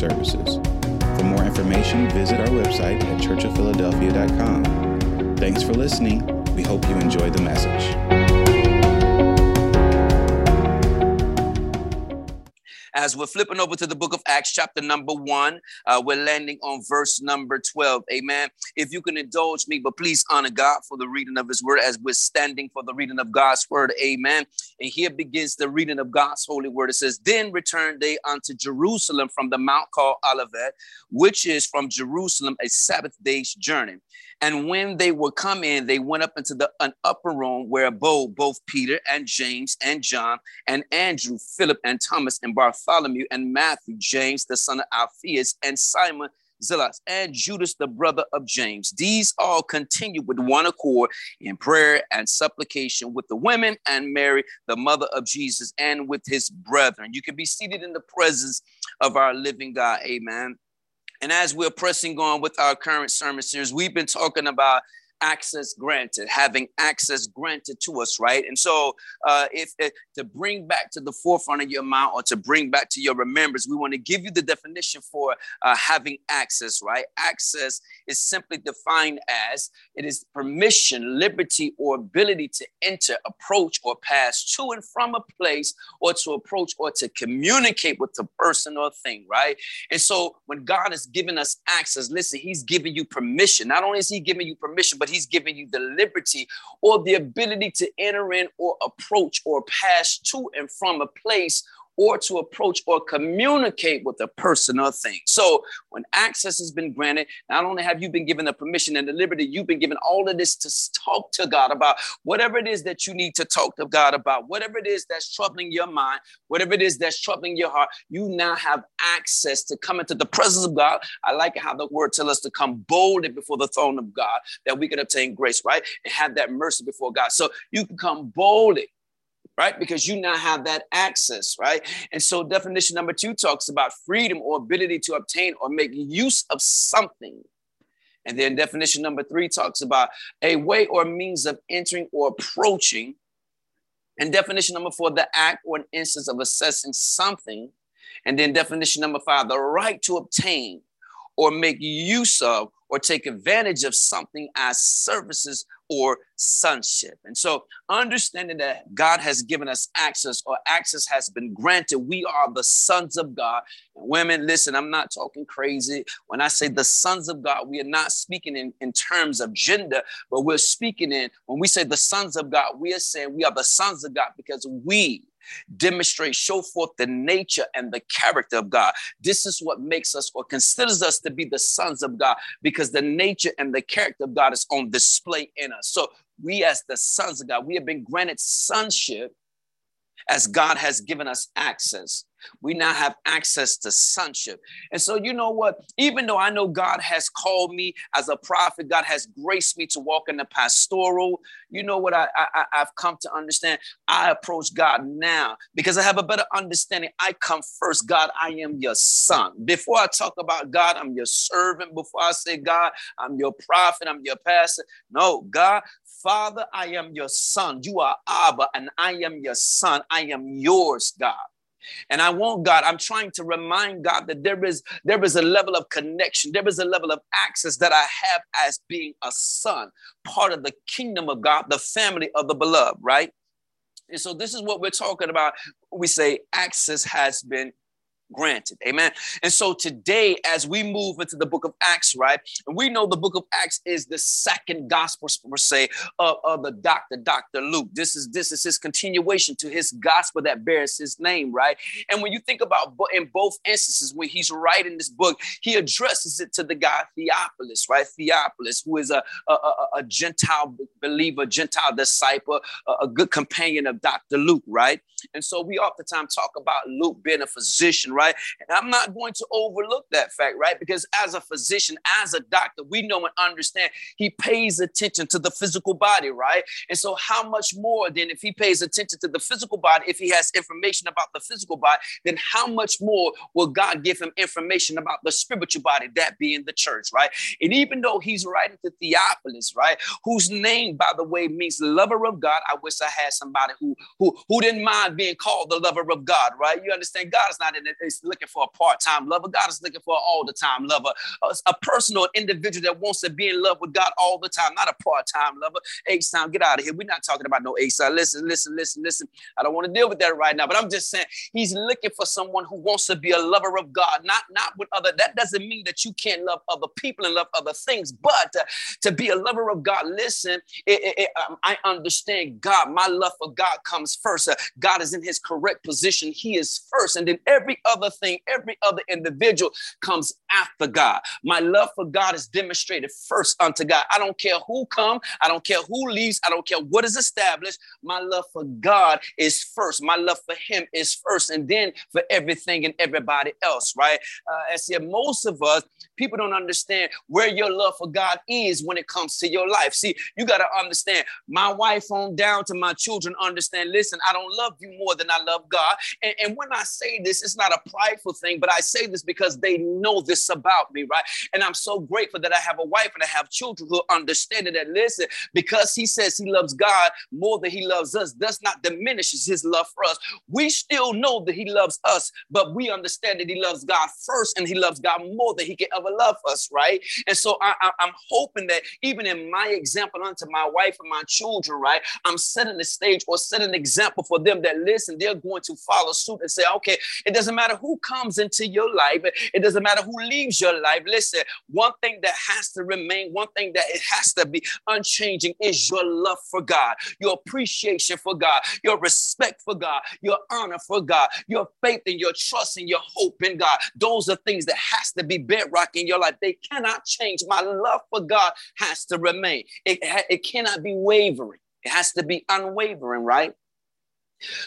services. For more information, visit our website at churchofphiladelphia.com. Thanks for listening. We hope you enjoy the message. As we're flipping over to the book of Acts, chapter number one, uh, we're landing on verse number 12. Amen. If you can indulge me, but please honor God for the reading of his word as we're standing for the reading of God's word. Amen. And here begins the reading of God's holy word. It says, Then returned they unto Jerusalem from the mount called Olivet, which is from Jerusalem a Sabbath day's journey. And when they were come in, they went up into the an upper room where abode both Peter and James and John and Andrew, Philip and Thomas and Bartholomew and Matthew, James the son of Alphaeus and Simon Zelotes and Judas, the brother of James. These all continued with one accord in prayer and supplication with the women and Mary, the mother of Jesus, and with his brethren. You can be seated in the presence of our living God. Amen. And as we're pressing on with our current sermon series, we've been talking about access granted, having access granted to us, right? And so, uh, if, if, to bring back to the forefront of your mind or to bring back to your remembrance, we want to give you the definition for uh, having access, right? Access is simply defined as it is permission, liberty, or ability to enter, approach, or pass to and from a place, or to approach or to communicate with a person or thing, right? And so, when God is giving us access, listen, He's giving you permission. Not only is He giving you permission, but he's giving you the liberty or the ability to enter in or approach or pass to and from a place or to approach or communicate with a person or thing. So when access has been granted, not only have you been given the permission and the liberty, you've been given all of this to talk to God about whatever it is that you need to talk to God about, whatever it is that's troubling your mind, whatever it is that's troubling your heart, you now have access to come into the presence of God. I like how the word tells us to come boldly before the throne of God that we can obtain grace, right? And have that mercy before God. So you can come boldly right? Because you now have that access, right? And so definition number two talks about freedom or ability to obtain or make use of something. And then definition number three talks about a way or means of entering or approaching. And definition number four, the act or an instance of assessing something. And then definition number five, the right to obtain or make use of or take advantage of something as services or sonship. And so, understanding that God has given us access or access has been granted, we are the sons of God. And women, listen, I'm not talking crazy. When I say the sons of God, we are not speaking in, in terms of gender, but we're speaking in, when we say the sons of God, we are saying we are the sons of God because we demonstrate, show forth the nature and the character of God. This is what makes us or considers us to be the sons of God because the nature and the character of God is on display in us. So we, as the sons of God, we have been granted sonship as God has given us access. We now have access to sonship. And so, you know what? Even though I know God has called me as a prophet, God has graced me to walk in the pastoral, you know what I, I, I've come to understand? I approach God now because I have a better understanding. I come first. God, I am your son. Before I talk about God, I'm your servant. Before I say, God, I'm your prophet, I'm your pastor. No, God, Father, I am your son. You are Abba, and I am your son. I am yours, God. And I want God, I'm trying to remind God that there is there is a level of connection, there is a level of access that I have as being a son, part of the kingdom of God, the family of the beloved, right? And so this is what we're talking about. We say access has been granted. Amen. And so today, as we move into the book of Acts, right, and we know the book of Acts is the second gospel per se of, of the doctor, Dr. Luke. This is this is his continuation to his gospel that bears his name, right? And when you think about in both instances, when he's writing this book, he addresses it to the guy Theophilus, right? Theophilus, who is a, a, a, a Gentile believer, Gentile disciple, a, a good companion of Dr. Luke, right? And so we oftentimes talk about Luke being a physician, right? And I'm not going to overlook that fact, right? Because as a physician, as a doctor, we know and understand he pays attention to the physical body, right? And so, how much more than if he pays attention to the physical body, if he has information about the physical body, then how much more will God give him information about the spiritual body, that being the church, right? And even though he's writing to Theophilus, right, whose name, by the way, means lover of God, I wish I had somebody who who who didn't mind being called the lover of God, right? You understand? God is not in it, it's looking for a part-time lover. God is looking for an all-the-time lover, a, a personal individual that wants to be in love with God all the time, not a part-time lover. H time, get out of here. We're not talking about no H time. Listen, listen, listen, listen. I don't want to deal with that right now, but I'm just saying he's looking for someone who wants to be a lover of God, not not with other. That doesn't mean that you can't love other people and love other things, but uh, to be a lover of God, listen, it, it, it, um, I understand God. My love for God comes first. Uh, God is in his correct position. He is first. And then every other thing, every other individual comes after God. My love for God is demonstrated first unto God. I don't care who come. I don't care who leaves. I don't care what is established. My love for God is first. My love for him is first. And then for everything and everybody else, right? Uh, as said, most of us, people don't understand where your love for God is when it comes to your life. See, you got to understand my wife on down to my children understand, listen, I don't love you more than I love God. And, and when I say this, it's not a prideful thing, but I say this because they know this about me, right? And I'm so grateful that I have a wife and I have children who understand it and listen, because he says he loves God more than he loves us, does not diminishes his love for us. We still know that he loves us, but we understand that he loves God first and he loves God more than he can ever love us, right? And so I, I, I'm hoping that even in my example unto my wife and my children, right, I'm setting the stage or setting an example for them that listen, they're going to follow suit and say, okay, it doesn't matter who comes into your life, it doesn't matter who leaves your life. Listen, one thing that has to remain, one thing that it has to be unchanging is your love for God, your appreciation for God, your respect for God, your honor for God, your faith and your trust and your hope in God. Those are things that has to be bedrock in your life. They cannot change. My love for God has to remain. It, it cannot be wavering. It has to be unwavering, right?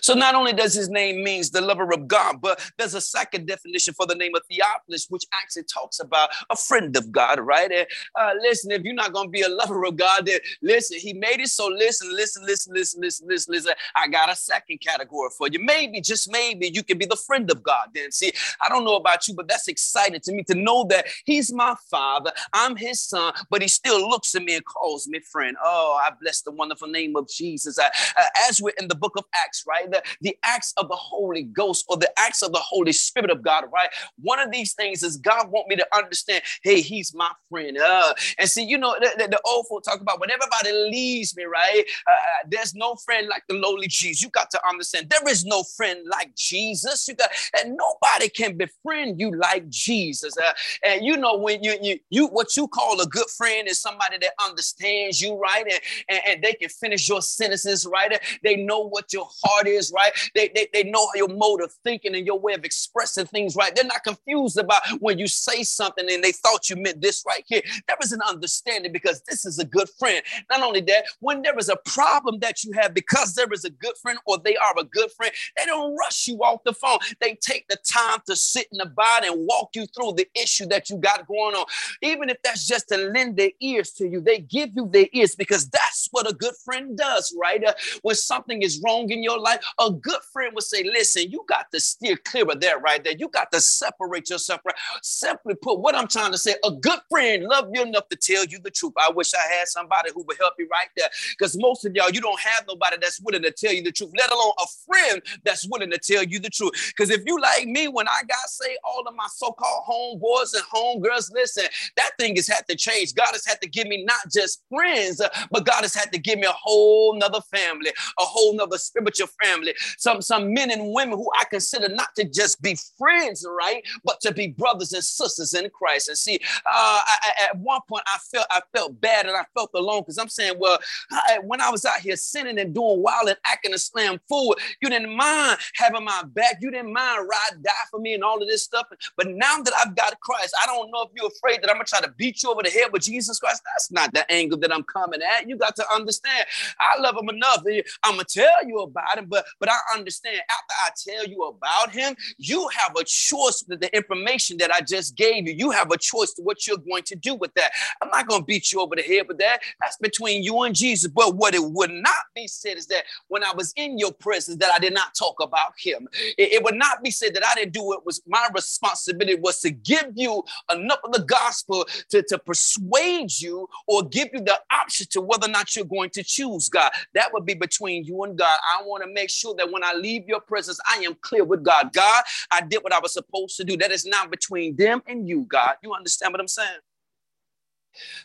So not only does his name means the lover of God, but there's a second definition for the name of Theophilus, which actually talks about a friend of God, right? And uh, listen, if you're not going to be a lover of God, then listen, he made it. So listen, listen, listen, listen, listen, listen, listen. I got a second category for you. Maybe, just maybe, you can be the friend of God. Then see, I don't know about you, but that's exciting to me to know that he's my father. I'm his son, but he still looks at me and calls me friend. Oh, I bless the wonderful name of Jesus. Uh, uh, as we're in the book of Acts, right? The, the acts of the Holy Ghost or the acts of the Holy Spirit of God, right? One of these things is God want me to understand, hey, he's my friend. Uh, and see, you know, the, the, the old folk talk about when everybody leaves me, right? Uh, uh, there's no friend like the lowly Jesus. You got to understand there is no friend like Jesus. You got, and nobody can befriend you like Jesus. Uh, and you know, when you, you, you, what you call a good friend is somebody that understands you, right? And, and, and they can finish your sentences, right? They know what your heart heart is, right? They, they, they know your mode of thinking and your way of expressing things, right? They're not confused about when you say something and they thought you meant this right here. There is an understanding because this is a good friend. Not only that, when there is a problem that you have because there is a good friend or they are a good friend, they don't rush you off the phone. They take the time to sit in the body and walk you through the issue that you got going on. Even if that's just to lend their ears to you, they give you their ears because that's what a good friend does, right? Uh, when something is wrong in your life, a good friend would say, listen, you got to steer clear of that right there. You got to separate yourself. Right? Simply put, what I'm trying to say, a good friend love you enough to tell you the truth. I wish I had somebody who would help you right there. Because most of y'all, you don't have nobody that's willing to tell you the truth, let alone a friend that's willing to tell you the truth. Because if you like me, when I got saved, all of my so-called homeboys and homegirls, listen, that thing has had to change. God has had to give me not just friends, but God has had to give me a whole nother family, a whole nother spiritual family, some, some men and women who I consider not to just be friends, right, but to be brothers and sisters in Christ. And see, uh, I, I, at one point I felt I felt bad and I felt alone because I'm saying, well, I, when I was out here sinning and doing wild and acting a slam fool, you didn't mind having my back, you didn't mind ride die for me and all of this stuff. But now that I've got Christ, I don't know if you're afraid that I'm gonna try to beat you over the head with Jesus Christ. That's not the angle that I'm coming at. You got to understand, I love him enough. I'm gonna tell you about him him, but but I understand after I tell you about him, you have a choice with the information that I just gave you. You have a choice to what you're going to do with that. I'm not to beat you over the head with that. That's between you and Jesus. But what it would not be said is that when I was in your presence, that I did not talk about him. It, it would not be said that I didn't do it was my responsibility was to give you enough of the gospel to, to persuade you or give you the option to whether or not you're going to choose God. That would be between you and God. I want to make sure that when I leave your presence, I am clear with God. God, I did what I was supposed to do. That is not between them and you, God. You understand what I'm saying?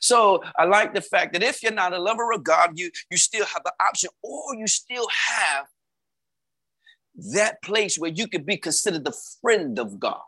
So I like the fact that if you're not a lover of God, you, you still have the option, or you still have that place where you could be considered the friend of God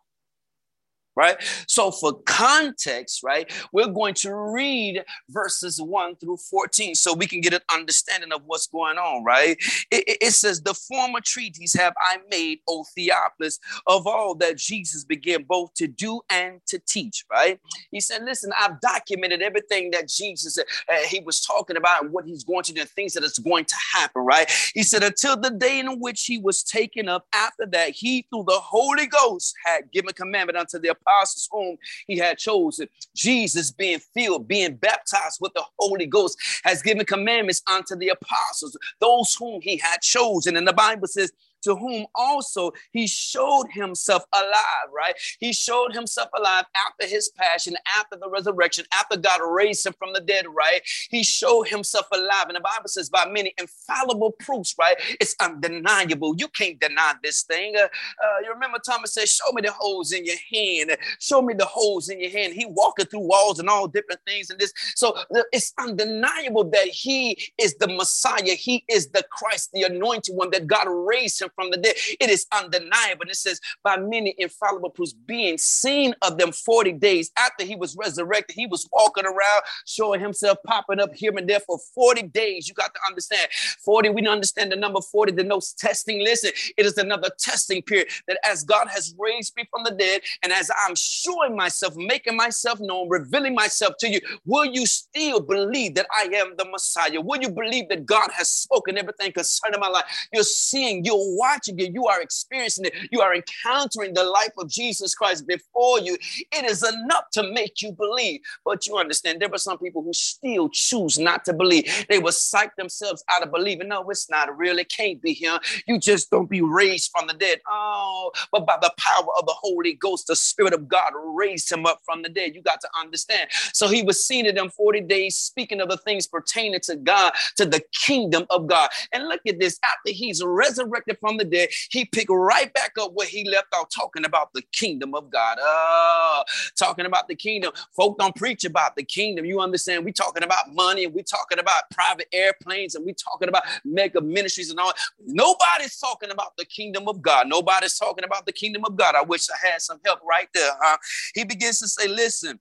right? So, for context, right, we're going to read verses 1 through 14 so we can get an understanding of what's going on, right? It, it, says, The former treaties have I made, O Theophilus, of all that Jesus began both to do and to teach, right? He said, Listen, I've documented everything that Jesus, uh, he was talking about and what he's going to do, things that is going to happen, right? He said, Until the day in which he was taken up, after that, he, through the Holy Ghost, had given commandment unto the apostles whom he had chosen. Jesus being filled, being baptized with the Holy Ghost, has given commandments unto the apostles, those whom he had chosen. And the Bible says, to whom also he showed himself alive, right? He showed himself alive after his passion, after the resurrection, after God raised him from the dead, right? He showed himself alive. And the Bible says, by many infallible proofs, right? It's undeniable. You can't deny this thing. Uh, uh, you remember Thomas said, Show me the holes in your hand. Show me the holes in your hand. He walking through walls and all different things. And this, so it's undeniable that he is the Messiah. He is the Christ, the anointed one that God raised him from the dead. It is undeniable. And it says, by many infallible proofs being seen of them 40 days after he was resurrected, he was walking around, showing himself popping up here and there for 40 days. You got to understand 40, we don't understand the number 40 denotes testing. Listen, it is another testing period that as God has raised me from the dead, and as I'm showing myself, making myself known, revealing myself to you, will you still believe that I am the Messiah? Will you believe that God has spoken everything concerning my life? You're seeing, you're watching it, you are experiencing it, you are encountering the life of Jesus Christ before you. It is enough to make you believe. But you understand, there were some people who still choose not to believe. They will psych themselves out of believing. No, it's not real. It can't be him. You just don't be raised from the dead. Oh, but by the power of the Holy Ghost, the Spirit of God raised him up from the dead. You got to understand. So he was seen in them 40 days, speaking of the things pertaining to God, to the kingdom of God. And look at this after he's resurrected from from the dead, he picked right back up where he left off talking about the kingdom of God. Uh, talking about the kingdom. Folk don't preach about the kingdom. You understand? We talking about money and we talking about private airplanes and we talking about mega ministries and all. Nobody's talking about the kingdom of God. Nobody's talking about the kingdom of God. I wish I had some help right there. Huh? He begins to say, listen,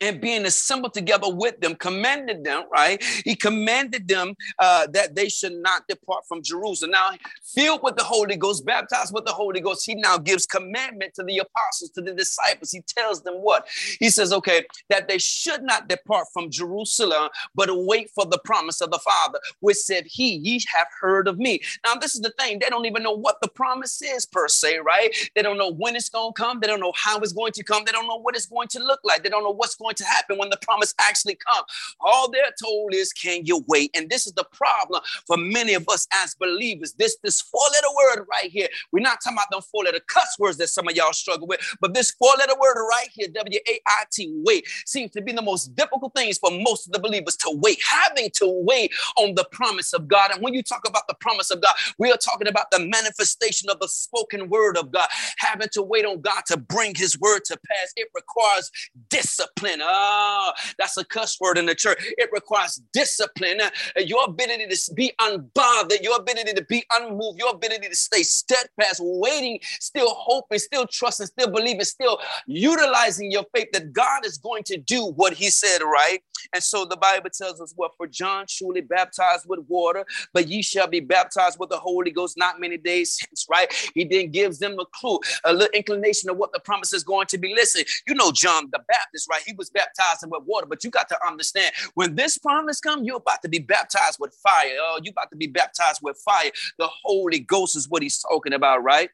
and being assembled together with them, commanded them, right? He commanded them uh, that they should not depart from Jerusalem. Now, filled with the Holy Ghost, baptized with the Holy Ghost, he now gives commandment to the apostles, to the disciples. He tells them what? He says, okay, that they should not depart from Jerusalem, but wait for the promise of the Father, which said, He, ye have heard of me. Now, this is the thing. They don't even know what the promise is, per se, right? They don't know when it's going to come. They don't know how it's going to come. They don't know what it's going to look like. They don't know what's going to happen when the promise actually comes. All they're told is, can you wait? And this is the problem for many of us as believers. This, this four-letter word right here. We're not talking about them four-letter cuss words that some of y'all struggle with, but this four-letter word right here, W-A-I-T, wait, seems to be the most difficult things for most of the believers to wait, having to wait on the promise of God. And when you talk about the promise of God, we are talking about the manifestation of the spoken word of God, having to wait on God to bring his word to pass. It requires discipline. Oh, that's a cuss word in the church. It requires discipline, your ability to be unbothered, your ability to be unmoved, your ability to stay steadfast, waiting, still hoping, still trusting, still believing, still utilizing your faith that God is going to do what he said, right? And so the Bible tells us what for John truly baptized with water, but ye shall be baptized with the Holy Ghost not many days since, right? He then gives them a clue, a little inclination of what the promise is going to be. Listen, you know John the Baptist, right? He was was with water, but you got to understand when this promise comes, you're about to be baptized with fire. Oh, you about to be baptized with fire. The Holy Ghost is what he's talking about, right?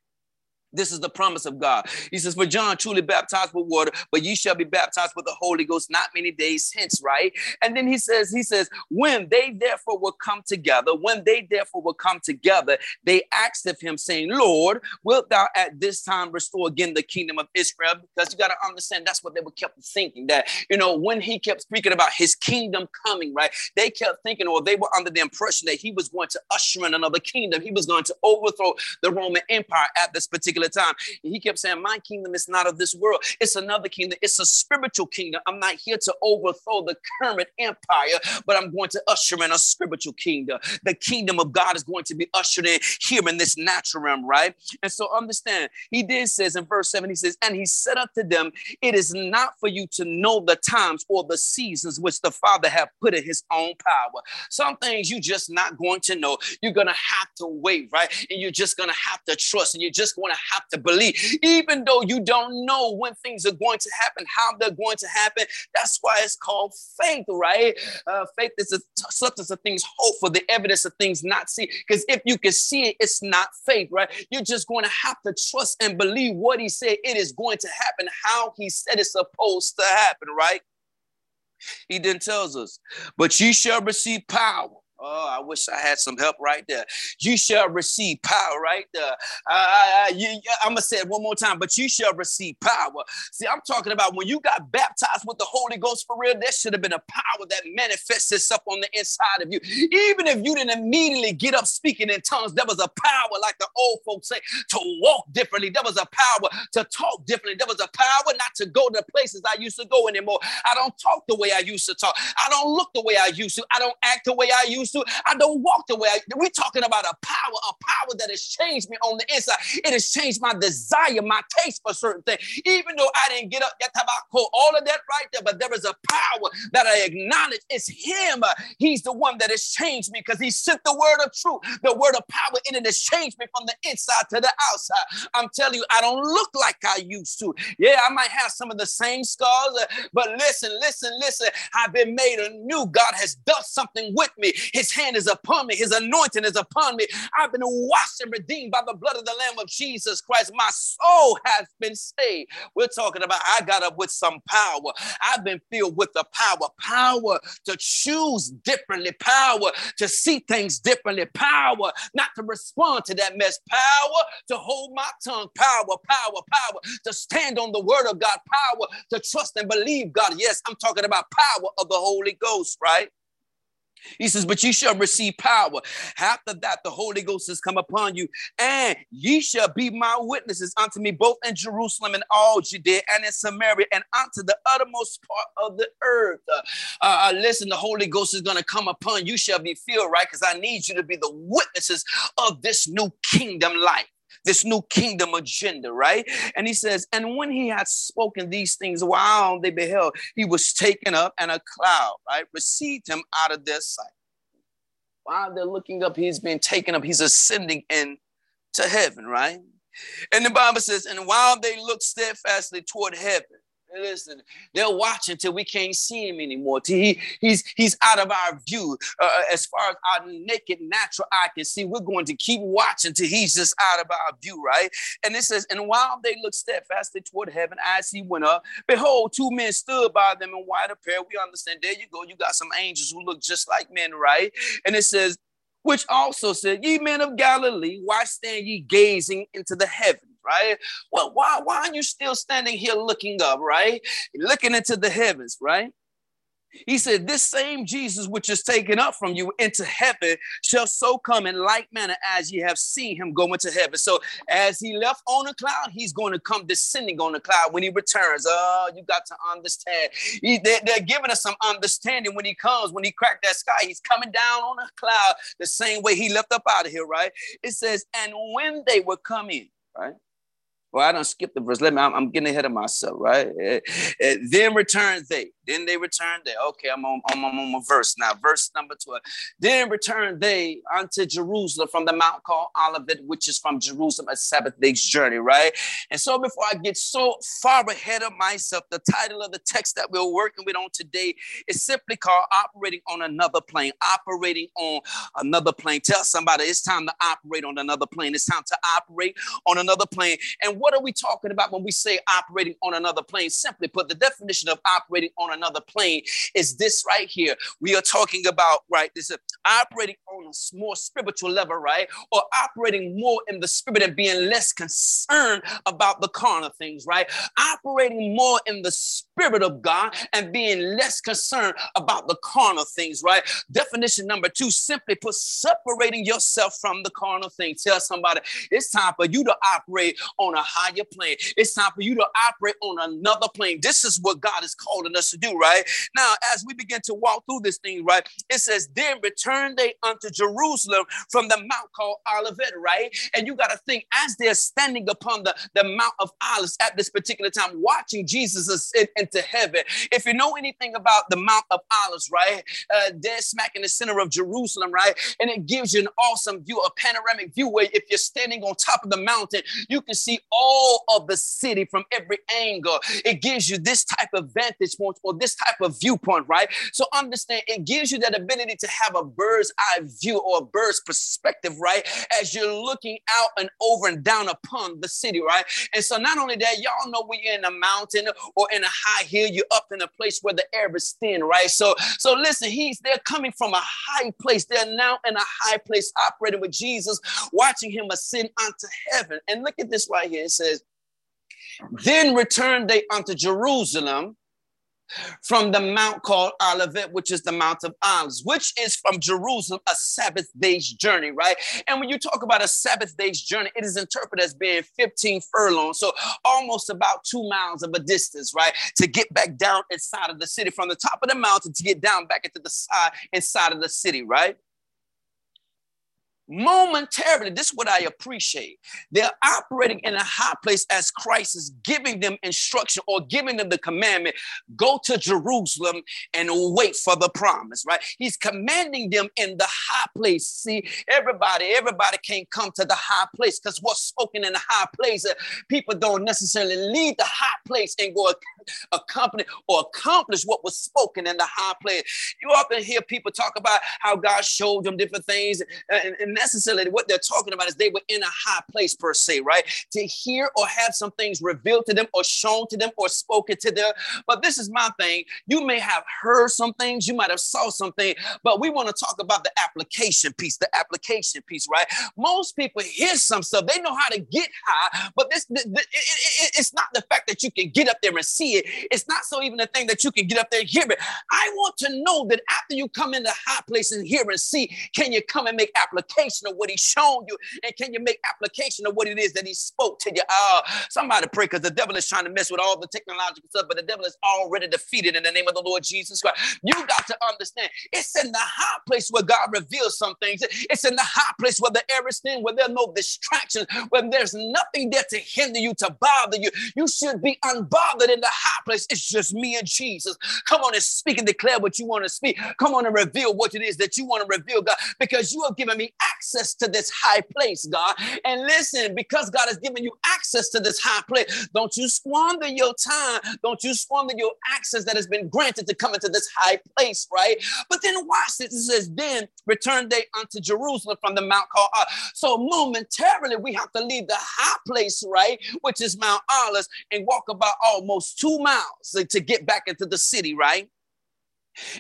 This is the promise of God. He says, For John truly baptized with water, but ye shall be baptized with the Holy Ghost not many days hence, right? And then he says, He says, When they therefore will come together, when they therefore will come together, they asked of him, saying, Lord, wilt thou at this time restore again the kingdom of Israel? Because you got to understand that's what they were kept thinking. That, you know, when he kept speaking about his kingdom coming, right? They kept thinking, or they were under the impression that he was going to usher in another kingdom. He was going to overthrow the Roman Empire at this particular particular time. And he kept saying, My kingdom is not of this world. It's another kingdom. It's a spiritual kingdom. I'm not here to overthrow the current empire, but I'm going to usher in a spiritual kingdom. The kingdom of God is going to be ushered in here in this natural realm, right? And so understand, he did says in verse 7, he says, And he said unto them, It is not for you to know the times or the seasons which the Father have put in his own power. Some things you just not going to know. You're gonna have to wait, right? And you're just gonna have to trust, and you're just gonna have to believe, even though you don't know when things are going to happen, how they're going to happen. That's why it's called faith, right? Uh, faith is a substance of things hope for the evidence of things not seen. Because if you can see it, it's not faith, right? You're just going to have to trust and believe what he said it is going to happen, how he said it's supposed to happen, right? He then tells us, but ye shall receive power Oh, I wish I had some help right there. You shall receive power right there. You, I'm going to say it one more time, but you shall receive power. See, I'm talking about when you got baptized with the Holy Ghost for real, there should have been a power that manifests itself on the inside of you. Even if you didn't immediately get up speaking in tongues, there was a power, like the old folks say, to walk differently. There was a power to talk differently. There was a power not to go to the places I used to go anymore. I don't talk the way I used to talk. I don't look the way I used to. I don't act the way I used I don't walk the way I, we're talking about a power, a power that has changed me on the inside. It has changed my desire, my taste for certain things. Even though I didn't get up all of that right there, but there is a power that I acknowledge. It's him. He's the one that has changed me because he sent the word of truth, the word of power in it has changed me from the inside to the outside. I'm telling you, I don't look like I used to. Yeah, I might have some of the same scars, but listen, listen, listen. I've been made anew. God has done something with me. His hand is upon me, his anointing is upon me. I've been washed and redeemed by the blood of the Lamb of Jesus Christ. My soul has been saved. We're talking about I got up with some power. I've been filled with the power, power to choose differently, power to see things differently, power not to respond to that mess, power to hold my tongue, power, power, power to stand on the word of God, power to trust and believe God. Yes, I'm talking about power of the Holy Ghost, right? He says, But ye shall receive power. After that, the Holy Ghost has come upon you, and ye shall be my witnesses unto me, both in Jerusalem and all Judea and in Samaria and unto the uttermost part of the earth. Uh, uh, listen, the Holy Ghost is going to come upon you, shall be filled, right? Because I need you to be the witnesses of this new kingdom life this new kingdom agenda, right? And he says, And when he had spoken these things, while they beheld, he was taken up, and a cloud, right, received him out of their sight. While they're looking up, he's being taken up, he's ascending into heaven, right? And the Bible says, And while they looked steadfastly toward heaven, Listen, they'll watch until we can't see him anymore. He, he's he's out of our view. Uh, uh, as far as our naked natural eye can see, we're going to keep watching till he's just out of our view, right? And it says, and while they looked steadfastly toward heaven as he went up, behold, two men stood by them in white apparel. We understand. There you go. You got some angels who look just like men, right? And it says, which also said, Ye men of Galilee, why stand ye gazing into the heaven? Right? Well, why, why are you still standing here looking up, right? Looking into the heavens, right? He said, This same Jesus which is taken up from you into heaven shall so come in like manner as ye have seen him go into heaven. So, as he left on a cloud, he's going to come descending on the cloud when he returns. Oh, you got to understand. He, they're, they're, giving us some understanding when he comes, when he cracked that sky, he's coming down on a cloud the same way he left up out of here, right? It says, And when they were coming, right? Well, I don't skip the verse. Let me, I'm, I'm getting ahead of myself, right? Uh, uh, then returned they. Then they returned there. Okay, I'm on, I'm on my verse now. Verse number 12. Then returned they unto Jerusalem from the mount called Olivet, which is from Jerusalem, a Sabbath day's journey, right? And so before I get so far ahead of myself, the title of the text that we're working with on today is simply called Operating on Another Plane. Operating on another plane. Tell somebody it's time to operate on another plane. It's time to operate on another plane. And what are we talking about when we say operating on another plane? Simply put, the definition of operating on another plane is this right here. We are talking about, right, this is operating on a more spiritual level, right? Or operating more in the spirit and being less concerned about the carnal things, right? Operating more in the spirit of God and being less concerned about the carnal things, right? Definition number two, simply put, separating yourself from the carnal things. Tell somebody it's time for you to operate on a higher plane. It's time for you to operate on another plane. This is what God is calling us to do, right? Now, as we begin to walk through this thing, right, it says, Then return they unto Jerusalem from the mount called Olivet, right? And you got to think, as they're standing upon the, the Mount of Olives at this particular time, watching Jesus ascend into heaven. If you know anything about the Mount of Olives, right, uh, dead smack in the center of Jerusalem, right, and it gives you an awesome view, a panoramic view where if you're standing on top of the mountain, you can see all of the city from every angle. It gives you this type of vantage point or this type of viewpoint, right? So understand it gives you that ability to have a bird's eye view or a bird's perspective, right? As you're looking out and over and down upon the city, right? And so not only that, y'all know we're in a mountain or in a high hill, you're up in a place where the air is thin, right? So so listen, he's they're coming from a high place. They're now in a high place operating with Jesus, watching him ascend unto heaven. And look at this right here. It says, Then returned they unto Jerusalem from the mount called Olivet, which is the Mount of Olives, which is from Jerusalem, a Sabbath day's journey, right? And when you talk about a Sabbath day's journey, it is interpreted as being 15 furlongs, so almost about two miles of a distance, right? To get back down inside of the city from the top of the mountain to get down back into the side inside of the city, right? Momentarily. This is what I appreciate. They're operating in a high place as Christ is giving them instruction or giving them the commandment go to Jerusalem and wait for the promise, right? He's commanding them in the high place. See, everybody, everybody can't come to the high place because what's spoken in the high place, uh, people don't necessarily leave the high place and go accompany or accomplish what was spoken in the high place. You often hear people talk about how God showed them different things, and, and necessarily what they're talking about is they were in a high place per se, right? To hear or have some things revealed to them or shown to them or spoken to them. But this is my thing. You may have heard some things, you might have saw something, but we want to talk about the application piece, the application piece, right? Most people hear some stuff, they know how to get high, but this the, the, it, it, it's not the fact that you can get up there and see it. It's not so even the thing that you can get up there and hear it. I want to know that after you come in the high place and hear and see, can you come and make application of what he's shown you? And can you make application of what it is that he spoke to you? Uh, somebody pray because the devil is trying to mess with all the technological stuff, but the devil is already defeated in the name of the Lord Jesus Christ. You got to understand it's in the high place where God reveals some things. It's in the high place where the air is thin, where there are no distractions, when there's nothing there to hinder you, to bother you. You should be unbothered in the high place. It's just me and Jesus. Come on and speak and declare what you want to speak. Come on and reveal what it is that you want to reveal, God, because you have given me access to this high place, God. And listen, because God has given you access to this high place, don't you squander your time. Don't you squander your access that has been granted to come into this high place, right? But then watch this. It says, then return they unto Jerusalem from the Mount called uh, So momentarily we have to leave the high place, right? Which is Mount Olives and walk about almost two miles to get back into the city, right?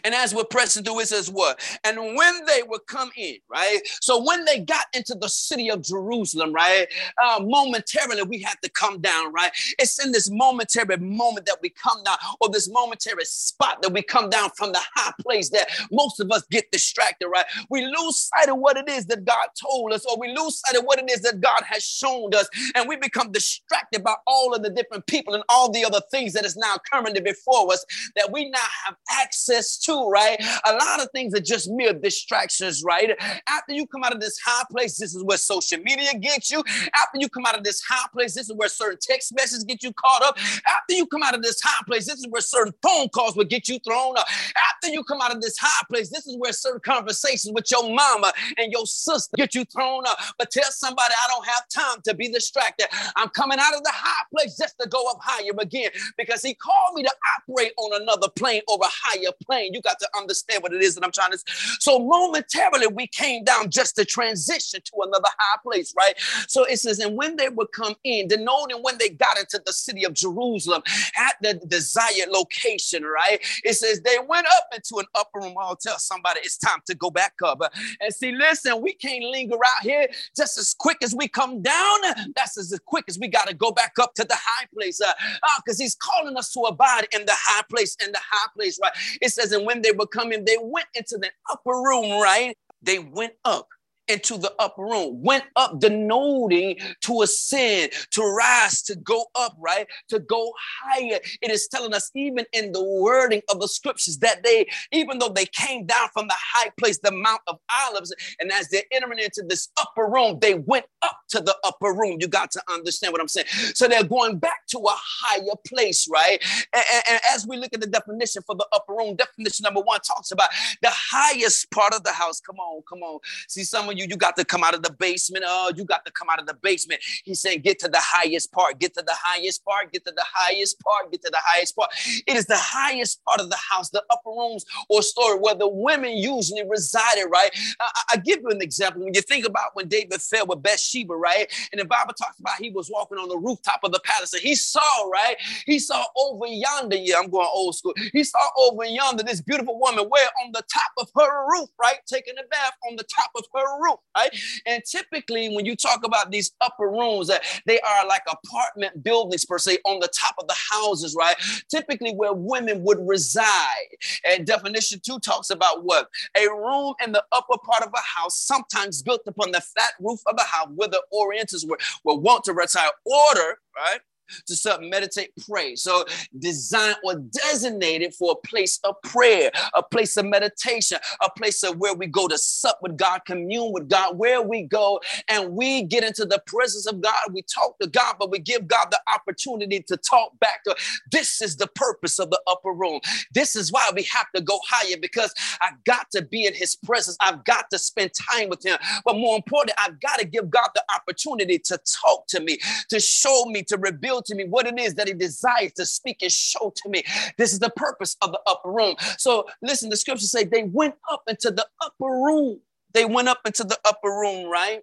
And as we're pressing through, it says what? And when they would come in, right? So when they got into the city of Jerusalem, right? Uh, momentarily, we had to come down, right? It's in this momentary moment that we come down, or this momentary spot that we come down from the high place that most of us get distracted, right? We lose sight of what it is that God told us, or we lose sight of what it is that God has shown us, and we become distracted by all of the different people and all the other things that is now currently before us that we now have access this too, right? A lot of things are just mere distractions, right? After you come out of this high place, this is where social media gets you. After you come out of this high place, this is where certain text messages get you caught up. After you come out of this high place, this is where certain phone calls will get you thrown up. After you come out of this high place, this is where certain conversations with your mama and your sister get you thrown up. But tell somebody, I don't have time to be distracted. I'm coming out of the high place just to go up higher again because he called me to operate on another plane over higher plane. You got to understand what it is that I'm trying to. So momentarily we came down just to transition to another high place, right? So it says, and when they would come in, denoting when they got into the city of Jerusalem at the desired location, right? It says they went up into an upper room. I'll tell somebody it's time to go back up. And see, listen, we can't linger out here just as quick as we come down. That's as quick as we got to go back up to the high place. Uh, because uh, he's calling us to abide in the high place, in the high place, right? It says, and when they were coming, they went into the upper room, right? They went up into the upper room, went up, denoting to ascend, to rise, to go up, right? To go higher. It is telling us, even in the wording of the scriptures, that they, even though they came down from the high place, the Mount of Olives, and as they're entering into this upper room, they went up to the upper room. You got to understand what I'm saying. So they're going back to a higher place, right? And, and, and as we look at the definition for the upper room, definition number one talks about the highest part of the house. Come on, come on. See, some of you you, you got to come out of the basement. Oh, you got to come out of the basement. He's saying, get to the highest part, get to the highest part, get to the highest part, get to the highest part. It is the highest part of the house, the upper rooms or story where the women usually resided, right? I, I give you an example. When you think about when David fell with Bathsheba, right? And the Bible talks about he was walking on the rooftop of the palace and he saw, right? He saw over yonder, yeah, I'm going old school. He saw over yonder this beautiful woman where on the top of her roof, right? Taking a bath on the top of her roof room, right? And typically, when you talk about these upper rooms, that they are like apartment buildings per se on the top of the houses, right? Typically, where women would reside. And definition two talks about what a room in the upper part of a house, sometimes built upon the flat roof of a house, where the Orientals were, were wont to retire order, right? To sub meditate, pray. So designed or designated for a place of prayer, a place of meditation, a place of where we go to sup with God, commune with God, where we go and we get into the presence of God. We talk to God, but we give God the opportunity to talk back to. This is the purpose of the upper room. This is why we have to go higher because I got to be in His presence. I've got to spend time with Him. But more importantly, I've got to give God the opportunity to talk to me, to show me, to reveal to me what it is that he desires to speak and show to me. This is the purpose of the upper room. So listen, the scriptures say they went up into the upper room. They went up into the upper room, right?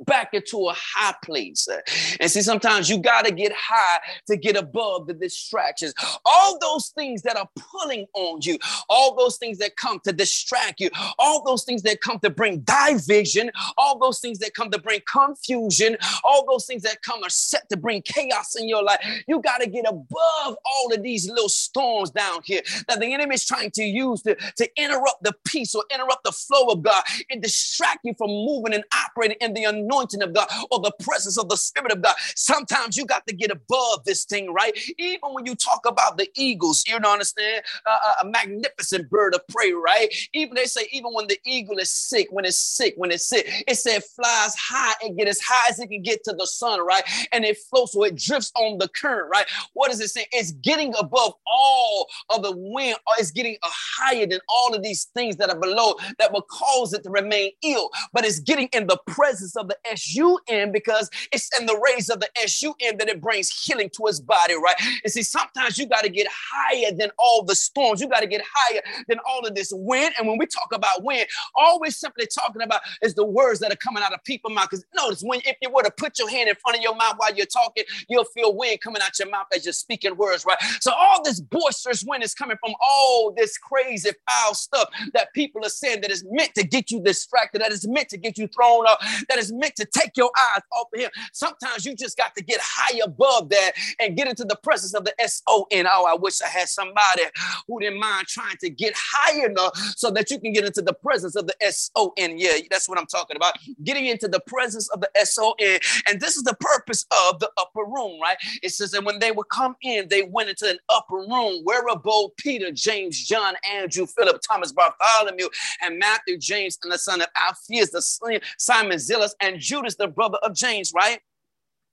Back into a high place. And see, sometimes you got to get high to get above the distractions. All those things that are pulling on you, all those things that come to distract you, all those things that come to bring division, all those things that come to bring confusion, all those things that come are set to bring chaos in your life. You got to get above all of these little storms down here that the enemy is trying to use to, to interrupt the peace or interrupt the flow of God and distract you from moving and operating in the unknown anointing of God or the presence of the Spirit of God. Sometimes you got to get above this thing, right? Even when you talk about the eagles, you know, understand? Uh, a magnificent bird of prey, right? Even they say, even when the eagle is sick, when it's sick, when it's sick, it said flies high and get as high as it can get to the sun, right? And it floats so it drifts on the current, right? What does it say? It's getting above all of the wind, or it's getting higher than all of these things that are below that will cause it to remain ill, but it's getting in the presence of the S-U-N because it's in the rays of the S-U-N that it brings healing to his body, right? And see, sometimes you got to get higher than all the storms. You got to get higher than all of this wind. And when we talk about wind, all we're simply talking about is the words that are coming out of people's mouth. Because notice when if you were to put your hand in front of your mouth while you're talking, you'll feel wind coming out your mouth as you're speaking words, right? So all this boisterous wind is coming from all this crazy foul stuff that people are saying that is meant to get you distracted, that is meant to get you thrown up, that is meant meant to take your eyes off of him. Sometimes you just got to get high above that and get into the presence of the S O N. Oh, I wish I had somebody who didn't mind trying to get high enough so that you can get into the presence of the S O N. Yeah, that's what I'm talking about. Getting into the presence of the S O N. And this is the purpose of the upper room, right? It says that when they would come in, they went into an upper room where abode Peter, James, John, Andrew, Philip, Thomas, Bartholomew, and Matthew, James, and the son of Alphaeus, the Simon Zelotes, and Judas, the brother of James, right?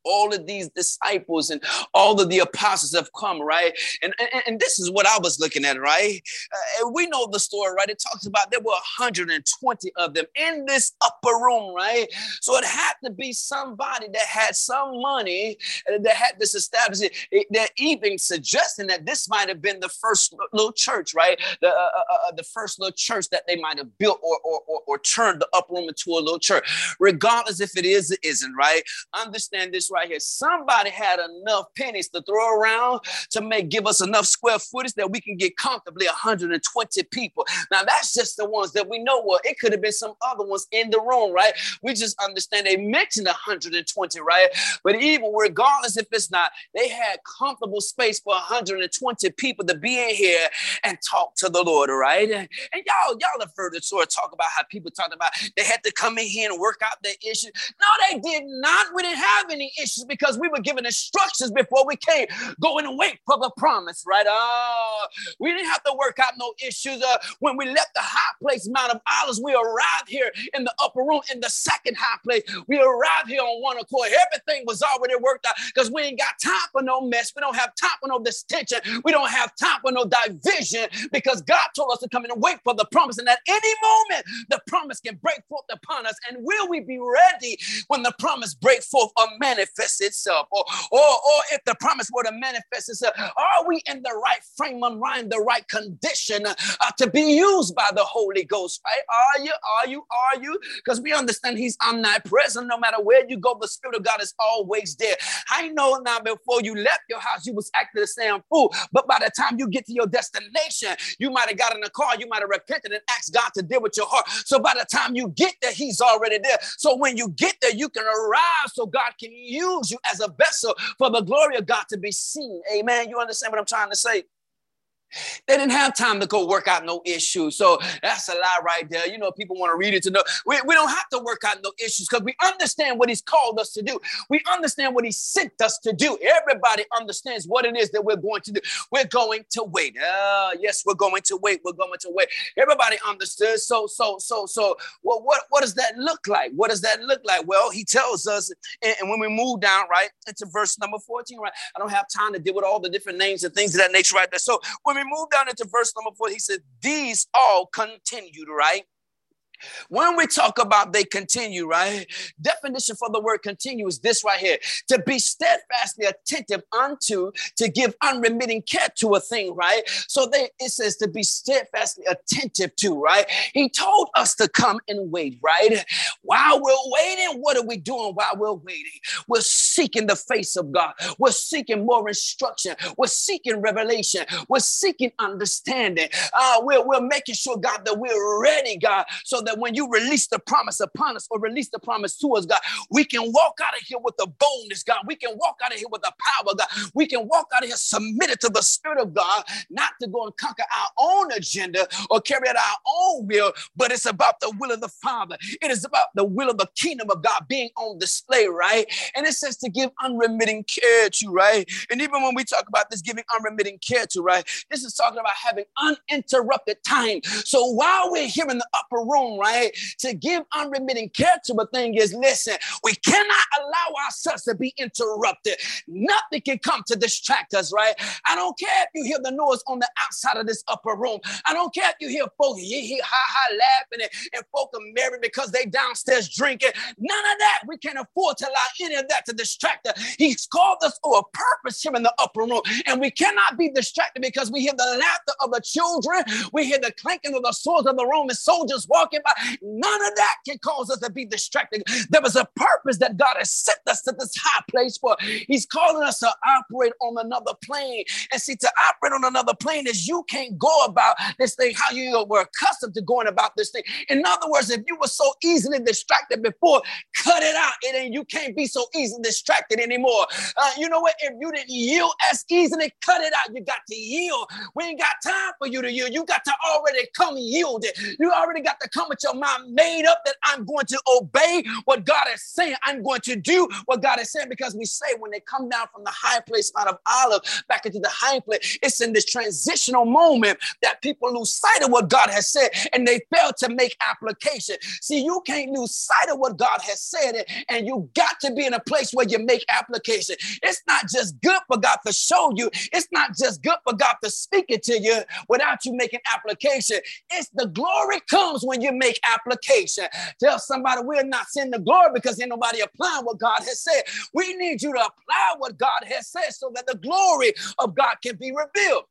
All of these disciples and all of the apostles have come, right? And, and, and this is what I was looking at, right? Uh, we know the story, right? It talks about there were 120 of them in this upper room, right? So it had to be somebody that had some money that had this established. They're even suggesting that this might have been the first little church, right? The, uh, uh, uh, the first little church that they might have built or, or, or, or turned the upper room into a little church. Regardless if it is or isn't, right? Understand this right here. Somebody had enough pennies to throw around to make give us enough square footage that we can get comfortably 120 people. Now that's just the ones that we know. Well, it could have been some other ones in the room, right? We just understand they mentioned 120, right? But even regardless if it's not, they had comfortable space for 120 people to be in here and talk to the Lord, right? And y'all, y'all have heard the story talk about how people talked about they had to come in here and work out their issues. No, they did not. We didn't have any issues issues because we were given instructions before we came. Go and wait for the promise, right? Uh, we didn't have to work out no issues. Uh, when we left the high place, Mount of Olives, we arrived here in the upper room in the second high place. We arrived here on one accord. Everything was already worked out because we ain't got time for no mess. We don't have time for no distension. We don't have time for no division because God told us to come and wait for the promise. And at any moment, the promise can break forth upon us. And will we be ready when the promise break forth or manifest? Manifest itself, or, or, or if the promise were to manifest itself, are we in the right frame of mind, the right condition uh, to be used by the Holy Ghost? Right? Are you? Are you? Are you? Because we understand He's omnipresent. No matter where you go, the Spirit of God is always there. I know now. Before you left your house, you was acting the same fool, but by the time you get to your destination, you might have got in the car, you might have repented and asked God to deal with your heart. So by the time you get there, He's already there. So when you get there, you can arrive so God can use use you as a vessel for the glory of God to be seen. Amen. You understand what I'm trying to say? They didn't have time to go work out no issues. So that's a lie right there. You know, people want to read it to know. We, we don't have to work out no issues because we understand what he's called us to do. We understand what he sent us to do. Everybody understands what it is that we're going to do. We're going to wait. Uh, yes, we're going to wait. We're going to wait. Everybody understood. So, so, so, so, well, what, what does that look like? What does that look like? Well, he tells us, and, and when we move down, right, into verse number 14, right, I don't have time to deal with all the different names and things of that nature right there. So when we move down into verse number four, he said, These all continued, right? When we talk about they continue, right? Definition for the word continue is this right here to be steadfastly attentive unto, to give unremitting care to a thing, right? So they, it says to be steadfastly attentive to, right? He told us to come and wait, right? While we're waiting, what are we doing while we're waiting? We're seeking the face of God. We're seeking more instruction. We're seeking revelation. We're seeking understanding. Uh, we're, we're making sure, God, that we're ready, God, so that when you release the promise upon us or release the promise to us, God, we can walk out of here with the boldness, God. We can walk out of here with the power, God. We can walk out of here submitted to the Spirit of God, not to go and conquer our own agenda or carry out our own will, but it's about the will of the Father. It is about the will of the kingdom of God being on display, right? And it says to give unremitting care to, right? And even when we talk about this giving unremitting care to, right? This is talking about having uninterrupted time. So while we're here in the upper room, right? To give unremitting care to a thing is listen, we cannot allow ourselves to be interrupted. Nothing can come to distract us, right? I don't care if you hear the noise on the outside of this upper room. I don't care if you hear folk you hear ha ha laughing and, and folk are married because they downstairs drinking. None of that. We can't afford to allow any of that to distract us. He's called us for a purpose here in the upper room, and we cannot be distracted because we hear the laughter of the children, we hear the clanking of the swords of the Roman soldiers walking. None of that can cause us to be distracted. There was a purpose that God has set us to this high place for. He's calling us to operate on another plane. And see, to operate on another plane is you can't go about this thing how you were accustomed to going about this thing. In other words, if you were so easily distracted before, cut it out. It ain't you can't be so easily distracted anymore. Uh, you know what? If you didn't yield as easily, cut it out. You got to yield. We ain't got time for you to yield. You got to already come yielded. You already got to come with your mind made up that I'm going to obey what God is saying. I'm going to do what God is saying because we say when they come down from the high place out of Olive back into the high place, it's in this transitional moment that people lose sight of what God has said and they fail to make application. See, you can't lose sight of what God has said and you got to be in a place where you make application. It's not just good for God to show you, it's not just good for God to speak it to you without you making application. It's the glory comes when you make application. Tell somebody we're not seeing the glory because ain't nobody applying what God has said. We need you to apply what God has said so that the glory of God can be revealed.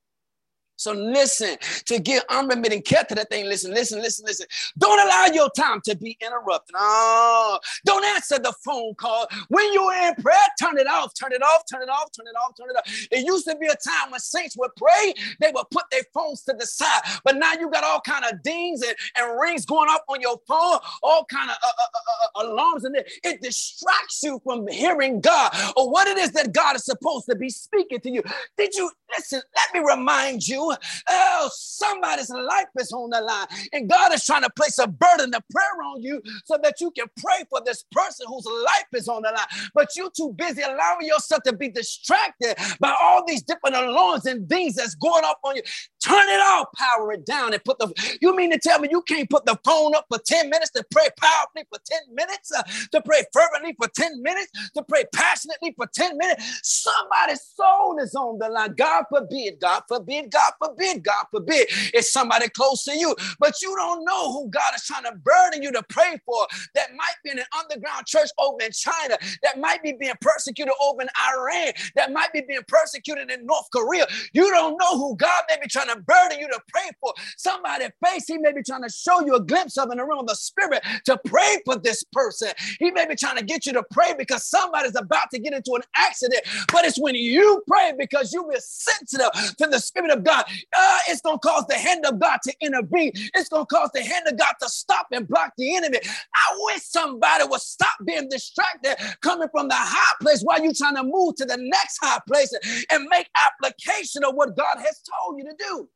So listen to get unremitting care to that thing. Listen, listen, listen, listen. Don't allow your time to be interrupted. Oh, don't answer the phone call. When you're in prayer, turn it off, turn it off, turn it off, turn it off, turn it off. It used to be a time when saints would pray, they would put their phones to the side. But now you got all kind of dings and, and rings going off on your phone, all kind of uh, uh, uh, uh, alarms in it. It distracts you from hearing God or what it is that God is supposed to be speaking to you. Did you listen? Let me remind you Oh, somebody's life is on the line. And God is trying to place a burden of prayer on you so that you can pray for this person whose life is on the line. But you're too busy allowing yourself to be distracted by all these different alarms and things that's going up on you. Turn it off, power it down, and put the. You mean to tell me you can't put the phone up for 10 minutes to pray powerfully for 10 minutes, uh, to pray fervently for 10 minutes, to pray passionately for 10 minutes? Somebody's soul is on the line. God forbid, God forbid, God forbid, God forbid, it's somebody close to you, but you don't know who God is trying to burden you to pray for. That might be in an underground church over in China, that might be being persecuted over in Iran, that might be being persecuted in North Korea. You don't know who God may be trying to burden you to pray for. Somebody face He may be trying to show you a glimpse of in the realm of the spirit to pray for this person. He may be trying to get you to pray because somebody's about to get into an accident, but it's when you pray because you be sensitive to the spirit of God uh, it's going to cause the hand of God to intervene. It's going to cause the hand of God to stop and block the enemy. I wish somebody would stop being distracted coming from the high place while you're trying to move to the next high place and make application of what God has told you to do.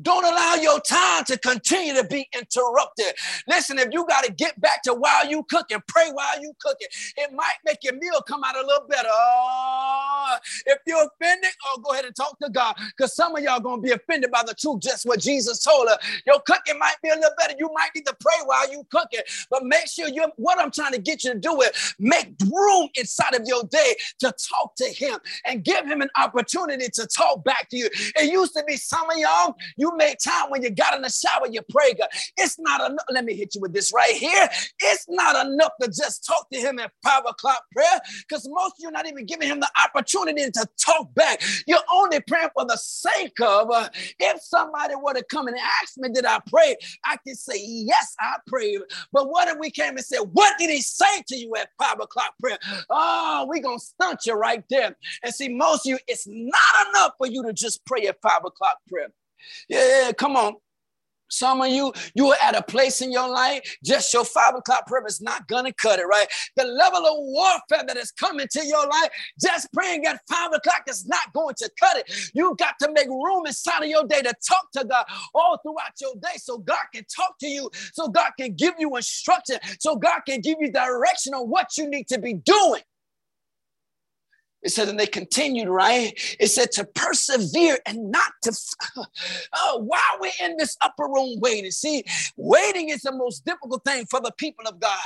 Don't allow your time to continue to be interrupted. Listen, if you got to get back to while you cooking, pray while you cooking. It might make your meal come out a little better. Oh, if you're offended, oh, go ahead and talk to God because some of y'all going to be offended by the truth, just what Jesus told her. Your cooking might be a little better. You might need to pray while you cooking, but make sure you what I'm trying to get you to do is make room inside of your day to talk to him and give him an opportunity to talk back to you. It used to be some of y'all you made time when you got in the shower, you pray. God. It's not enough. Let me hit you with this right here. It's not enough to just talk to him at five o'clock prayer because most of you not even giving him the opportunity to talk back. You're only praying for the sake of uh, if somebody were to come and ask me, Did I pray? I can say, Yes, I prayed. But what if we came and said, What did he say to you at five o'clock prayer? Oh, we're going to stunt you right there. And see, most of you, it's not enough for you to just pray at five o'clock prayer. Yeah, come on. Some of you, you are at a place in your life, just your five o'clock prayer is not gonna cut it, right? The level of warfare that is coming to your life, just praying at five o'clock is not going to cut it. You got to make room inside of your day to talk to God all throughout your day so God can talk to you, so God can give you instruction, so God can give you direction on what you need to be doing. It said, and they continued, right? It said to persevere and not to. Oh, while we're in this upper room waiting, see, waiting is the most difficult thing for the people of God.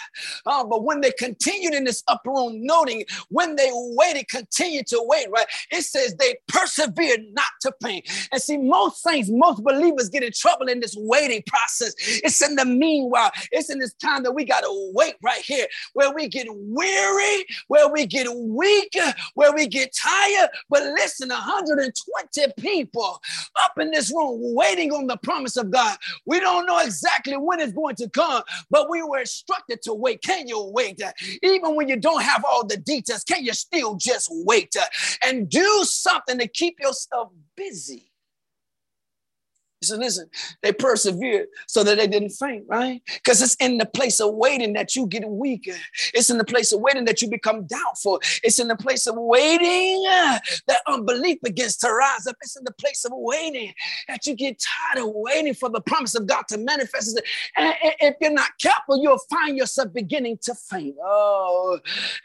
Uh, but when they continued in this upper room, noting when they waited, continued to wait, right? It says they persevered not to pain. And see, most saints, most believers get in trouble in this waiting process. It's in the meanwhile, it's in this time that we got to wait right here, where we get weary, where we get weak, where where we get tired. But listen, 120 people up in this room waiting on the promise of God. We don't know exactly when it's going to come, but we were instructed to wait. Can you wait? Even when you don't have all the details, can you still just wait and do something to keep yourself busy? Said, listen, they persevered so that they didn't faint, right? Because it's in the place of waiting that you get weaker. It's in the place of waiting that you become doubtful. It's in the place of waiting uh, that unbelief begins to rise up. It's in the place of waiting that you get tired of waiting for the promise of God to manifest. And if you're not careful, you'll find yourself beginning to faint. Oh,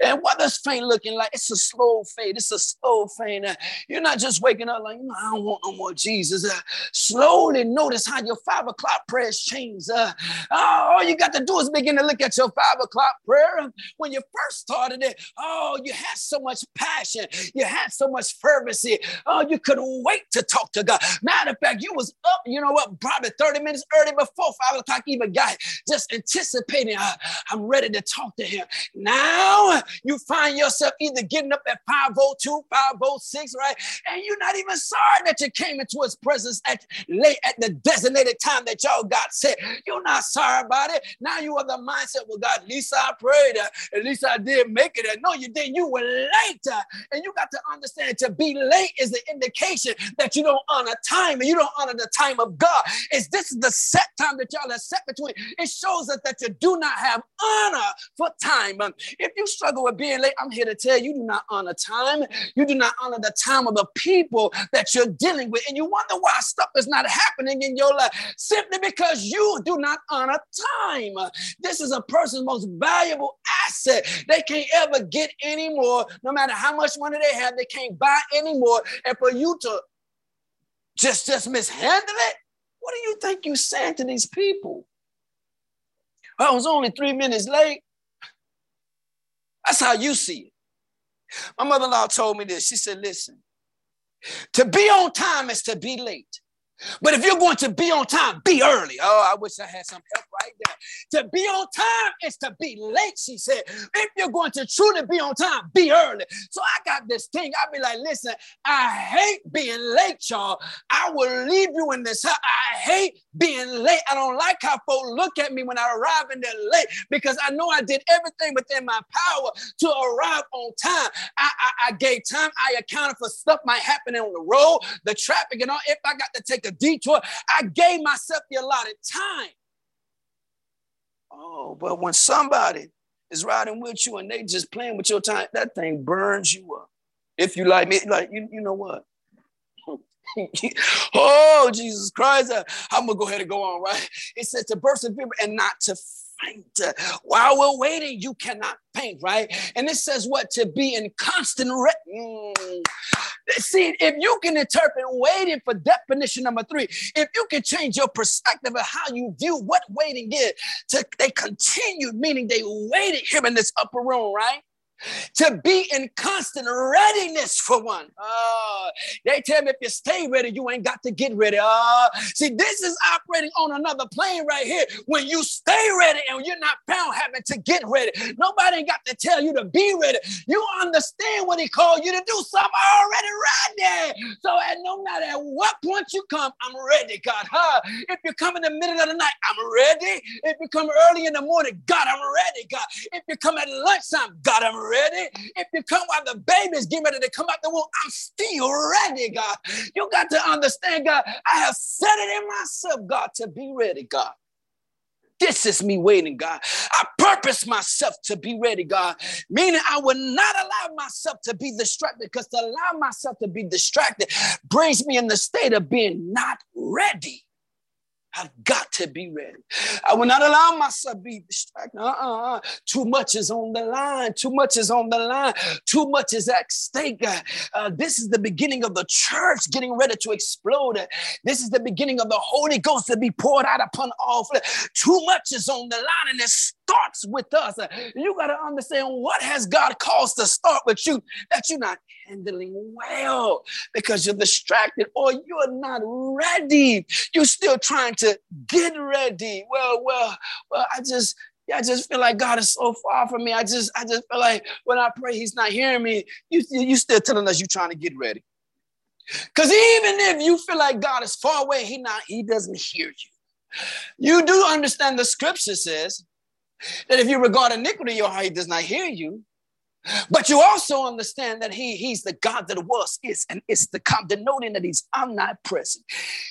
and what does faint looking like? It's a slow fade. It's a slow faint. You're not just waking up like, I don't want no more Jesus. Uh, slow slowly notice how your five o'clock prayers change. Uh, all you got to do is begin to look at your five o'clock prayer. When you first started it, oh, you had so much passion, you had so much fervency. Oh, you couldn't wait to talk to God. Matter of fact, you was up, you know what, probably 30 minutes early before five o'clock even got just anticipating, uh, I'm ready to talk to him. Now you find yourself either getting up at 502, 506, right? And you're not even sorry that you came into his presence at late at the designated time that y'all got set. You're not sorry about it. Now you are the mindset, well, God, at least I prayed. At least I did make it. No, you didn't. You were late. And you got to understand to be late is the indication that you don't honor time and you don't honor the time of God. Is this is the set time that y'all have set between? It shows us that you do not have honor for time. If you struggle with being late, I'm here to tell you, you do not honor time. You do not honor the time of the people that you're dealing with. And you wonder why stuff is not happening happening in your life simply because you do not honor time. This is a person's most valuable asset. They can't ever get any more, no matter how much money they have, they can't buy anymore. And for you to just, just mishandle it, what do you think you're saying to these people? I was only three minutes late. That's how you see it. My mother in law told me this. She said, Listen, to be on time is to be late. But if you're going to be on time, be early. Oh, I wish I had some help right there. To be on time is to be late, she said. If you're going to truly be on time, be early. So I got this thing. I'll be like, listen, I hate being late, y'all. I will leave you in this. I hate being late. I don't like how folks look at me when I arrive in there late because I know I did everything within my power to arrive on time. I, I, I gave time. I accounted for stuff might happen on the road, the traffic and all. If I got to take a detour. I gave myself the allotted time. Oh, but when somebody is riding with you and they just playing with your time, that thing burns you up. If you like me, like you, you know what? oh, Jesus Christ. I'm gonna go ahead and go on, right? It says to persevere and not to faint. While we're waiting, you cannot paint, right? And it says what? To be in constant. Re- mm. See, if you can interpret waiting for definition number three, if you can change your perspective of how you view what waiting is, to they continued, meaning they waited him in this upper room, right? To be in constant readiness for one. Uh, they tell me if you stay ready, you ain't got to get ready. Uh, see, this is operating on another plane right here. When you stay ready and you're not found having to get ready, nobody got to tell you to be ready. You understand what he called you to do. So I'm already ready. So at no matter at what point you come, I'm ready, God. Huh? If you come in the middle of the night, I'm ready. If you come early in the morning, God, I'm ready, God. If you come at lunchtime, God, I'm ready ready. If you come while the baby's getting ready to come out the womb, I'm still ready, God. You got to understand, God, I have set it in myself, God, to be ready, God. This is me waiting, God. I purpose myself to be ready, God. Meaning I will not allow myself to be distracted because to allow myself to be distracted brings me in the state of being not ready. I've got to be ready. I will not allow myself to be distracted. Uh-uh. Too much is on the line. Too much is on the line. Too much is at stake. Uh, this is the beginning of the church getting ready to explode. This is the beginning of the Holy Ghost to be poured out upon all. Too much is on the line, and it starts with us. You got to understand what has God caused to start with you that you're not handling well because you're distracted or you're not ready. You're still trying to get ready. Well, well, well, I just Yeah, I just feel like God is so far from me. I just, I just feel like when I pray, He's not hearing me. You, you still telling us you're trying to get ready. Because even if you feel like God is far away, He not, He doesn't hear you. You do understand the scripture says that if you regard iniquity your heart, does not hear you. But you also understand that he, he's the God that was, is, and is the come, denoting that he's omnipresent.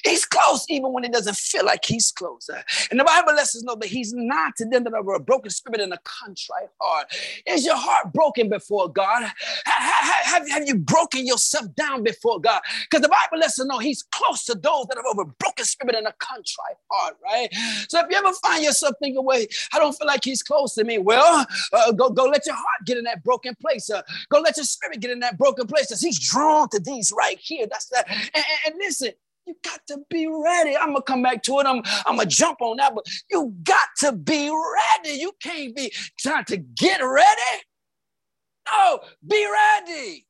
He's close even when it doesn't feel like he's close. And the Bible lets us know that he's not to them that are a broken spirit and a contrite heart. Is your heart broken before God? Have, have, you broken yourself down before God? Because the Bible lets us know he's close to those that have a broken spirit and a contrite heart, right? So if you ever find yourself thinking, wait, I don't feel like he's close to me, well, uh, go, go let your heart get in that broken broken place. Uh, go let your spirit get in that broken place because he's drawn to these right here. That's that. And, and, and listen, you got to be ready. I'm gonna come back to it. I'm, I'm gonna jump on that, but you got to be ready. You can't be trying to get ready. No, be ready.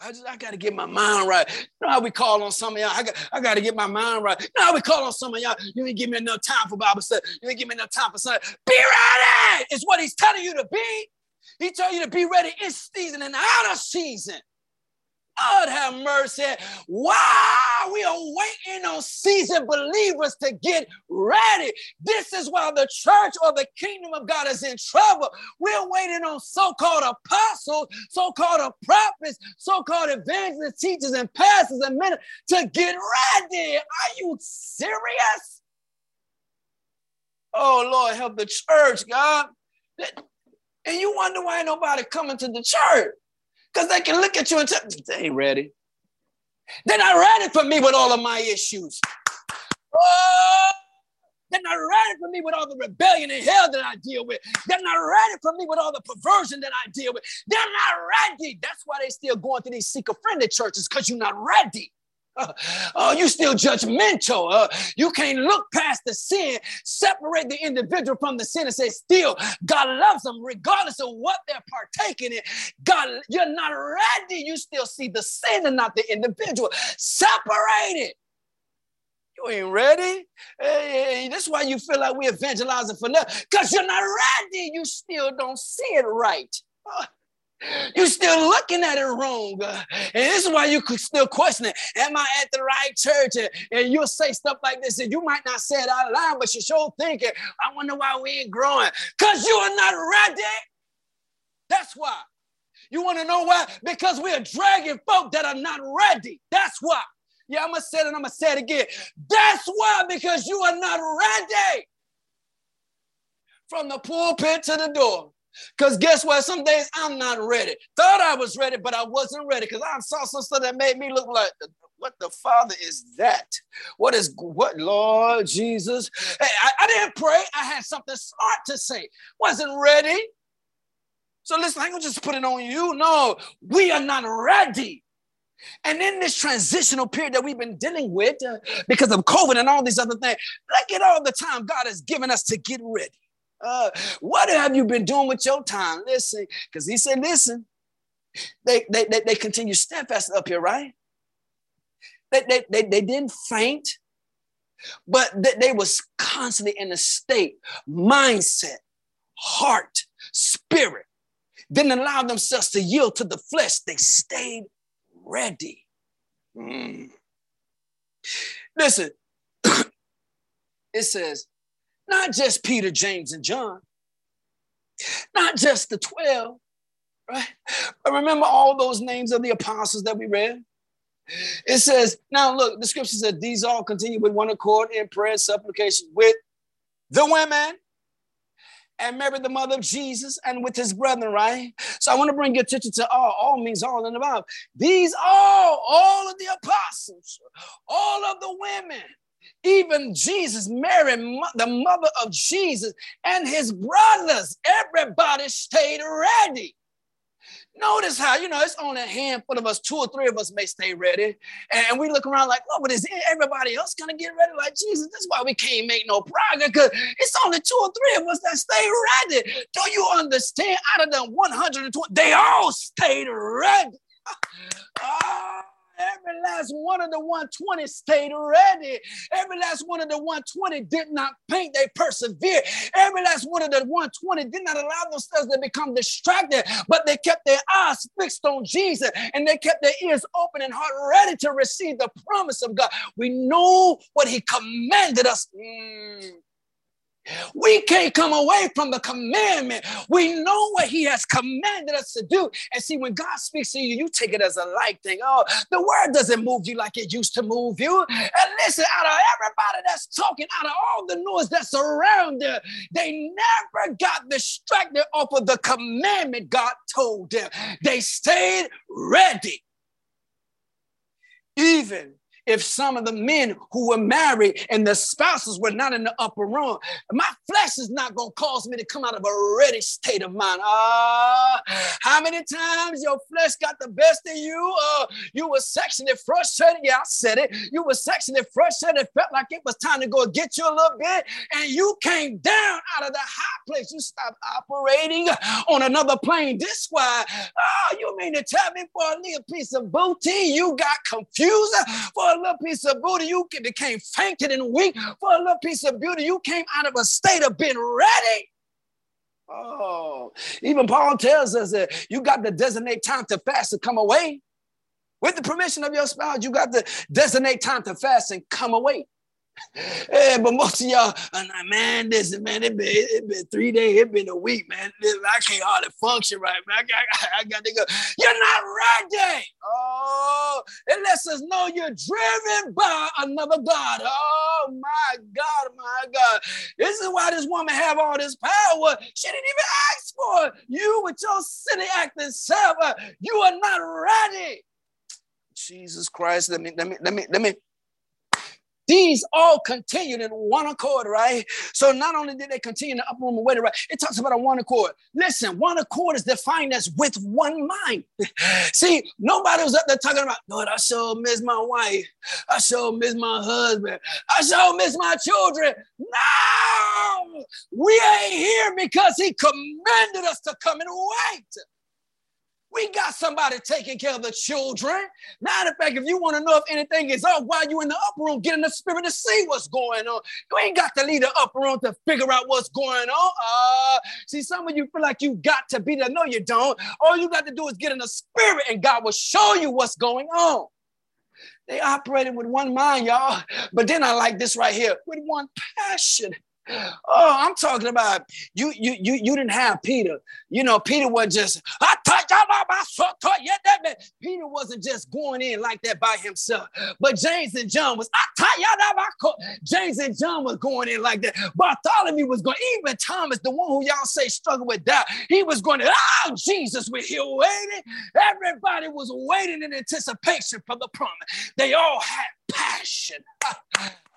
I just I gotta get my mind right. You know how we call on some of y'all. I got I gotta get my mind right. You know how we call on some of y'all. You ain't give me enough time for Bible study. You ain't give me enough time for something. Be ready. It's what he's telling you to be. He told you to be ready in season and out of season. God have mercy. Wow, we are waiting on seasoned believers to get ready. This is why the church or the kingdom of God is in trouble. We're waiting on so called apostles, so called prophets, so called evangelists, teachers, and pastors and men to get ready. Are you serious? Oh, Lord, help the church, God. And you wonder why nobody coming to the church. Because they can look at you and say, they ain't ready. They're not ready for me with all of my issues. Oh, they're not ready for me with all the rebellion and hell that I deal with. They're not ready for me with all the perversion that I deal with. They're not ready. That's why they still going to these seeker-friendly churches, because you're not ready. Uh, oh, you still judgmental. Uh, you can't look past the sin, separate the individual from the sin, and say, still, God loves them regardless of what they're partaking in. God, you're not ready. You still see the sin and not the individual. Separate it. You ain't ready. Hey, that's why you feel like we're evangelizing for nothing, because you're not ready. You still don't see it right. Uh, you're still looking at it wrong. and this is why you could still question it. Am I at the right church? And, you'll say stuff like this, and you might not say it out loud, but you're sure thinking, I wonder why we ain't growing. Because you are not ready. That's why. You want to know why? Because we are dragging folk that are not ready. That's why. Yeah, I'm going to say it and I'm going to say it again. That's why, because you are not ready. From the pulpit to the door. Because guess what? Some days I'm not ready. Thought I was ready, but I wasn't ready because I saw some stuff that made me look like, what the Father is that? What is, what, Lord Jesus? Hey, I, I didn't pray. I had something smart to say. Wasn't ready. So listen, I ain't gonna just put it on you. No, we are not ready. And in this transitional period that we've been dealing with uh, because of COVID and all these other things, look at all the time God has given us to get ready. Uh, what have you been doing with your time? Listen, because he said, listen, they, they, they, they continue steadfast up here, right? They, they, they, they didn't faint, but they, they was constantly in a state, mindset, heart, spirit. Didn't allow themselves to yield to the flesh. They stayed ready. Mm. Listen, it says, not just Peter, James, and John, not just the 12, right? But remember all those names of the apostles that we read? It says, now look, the scripture said these all continue with one accord in prayer, and supplication with the women and Mary, the mother of Jesus, and with his brethren, right? So I want to bring your attention to all. All means all in the Bible. These all, all of the apostles, all of the women, even Jesus, Mary, the mother of Jesus, and his brothers, everybody stayed ready. Notice how, you know, it's only a handful of us, two or three of us may stay ready. And we look around like, oh, but is everybody else going to get ready like Jesus? That's why we can't make no progress because it's only two or three of us that stay ready. Do you understand? Out of the 120, they all stayed ready. Ah, Every last one of the 120 stayed ready. Every last one of the 120 did not paint, they persevered. Every last one of the 120 did not allow themselves to become distracted, but they kept their eyes fixed on Jesus and they kept their ears open and heart ready to receive the promise of God. We know what He commanded us. Mm. We can't come away from the commandment. We know what He has commanded us to do. And see, when God speaks to you, you take it as a light thing. Oh, the word doesn't move you like it used to move you. And listen, out of everybody that's talking, out of all the noise that's around there, they never got distracted off of the commandment God told them. They stayed ready. Even if some of the men who were married and the spouses were not in the upper room. My flesh is not going to cause me to come out of a ready state of mind. Ah, uh, how many times your flesh got the best of you? Uh, you were sexually frustrated. Yeah, I said it. You were sexually frustrated. It felt like it was time to go get you a little bit, and you came down out of the high place. You stopped operating on another plane. This why? Oh, you mean to tell me for a little piece of booty you got confused for a little piece of booty, you became fainted and weak. For a little piece of beauty, you came out of a state of being ready. Oh, even Paul tells us that you got to designate time to fast to come away. With the permission of your spouse, you got to designate time to fast and come away. Yeah, but most of y'all, I'm like, man, listen, man, it been, it been three days, it been a week, man. I can't hardly function right, man. I got, I got to go. You're not ready. Oh, it lets us know you're driven by another God. Oh my God, my God. This is why this woman have all this power. She didn't even ask for it. You with your silly acting self, you are not ready. Jesus Christ, let me, let me, let me, let me these all continued in one accord, right? So not only did they continue upper room and waiting, right? It talks about a one accord. Listen, one accord is defined as with one mind. See, nobody was up there talking about, Lord, I so miss my wife. I so miss my husband. I so miss my children. No, we ain't here because he commanded us to come and wait. We got somebody taking care of the children. Matter of fact, if you want to know if anything is up while you in the upper room, get in the spirit to see what's going on. You ain't got to leave the upper room to figure out what's going on. Uh, see, some of you feel like you got to be there. No, you don't. All you got to do is get in the spirit, and God will show you what's going on. They operated with one mind, y'all. But then I like this right here with one passion. Oh, I'm talking about you. You you you didn't have Peter. You know, Peter was just I touch y'all up. I saw. yeah, that man. Peter wasn't just going in like that by himself. But James and John was I thought, y'all, I caught James and John was going in like that. Bartholomew was going. Even Thomas, the one who y'all say struggled with doubt, he was going. To, oh, Jesus, we're here waiting. Everybody was waiting in anticipation for the promise. They all had passion.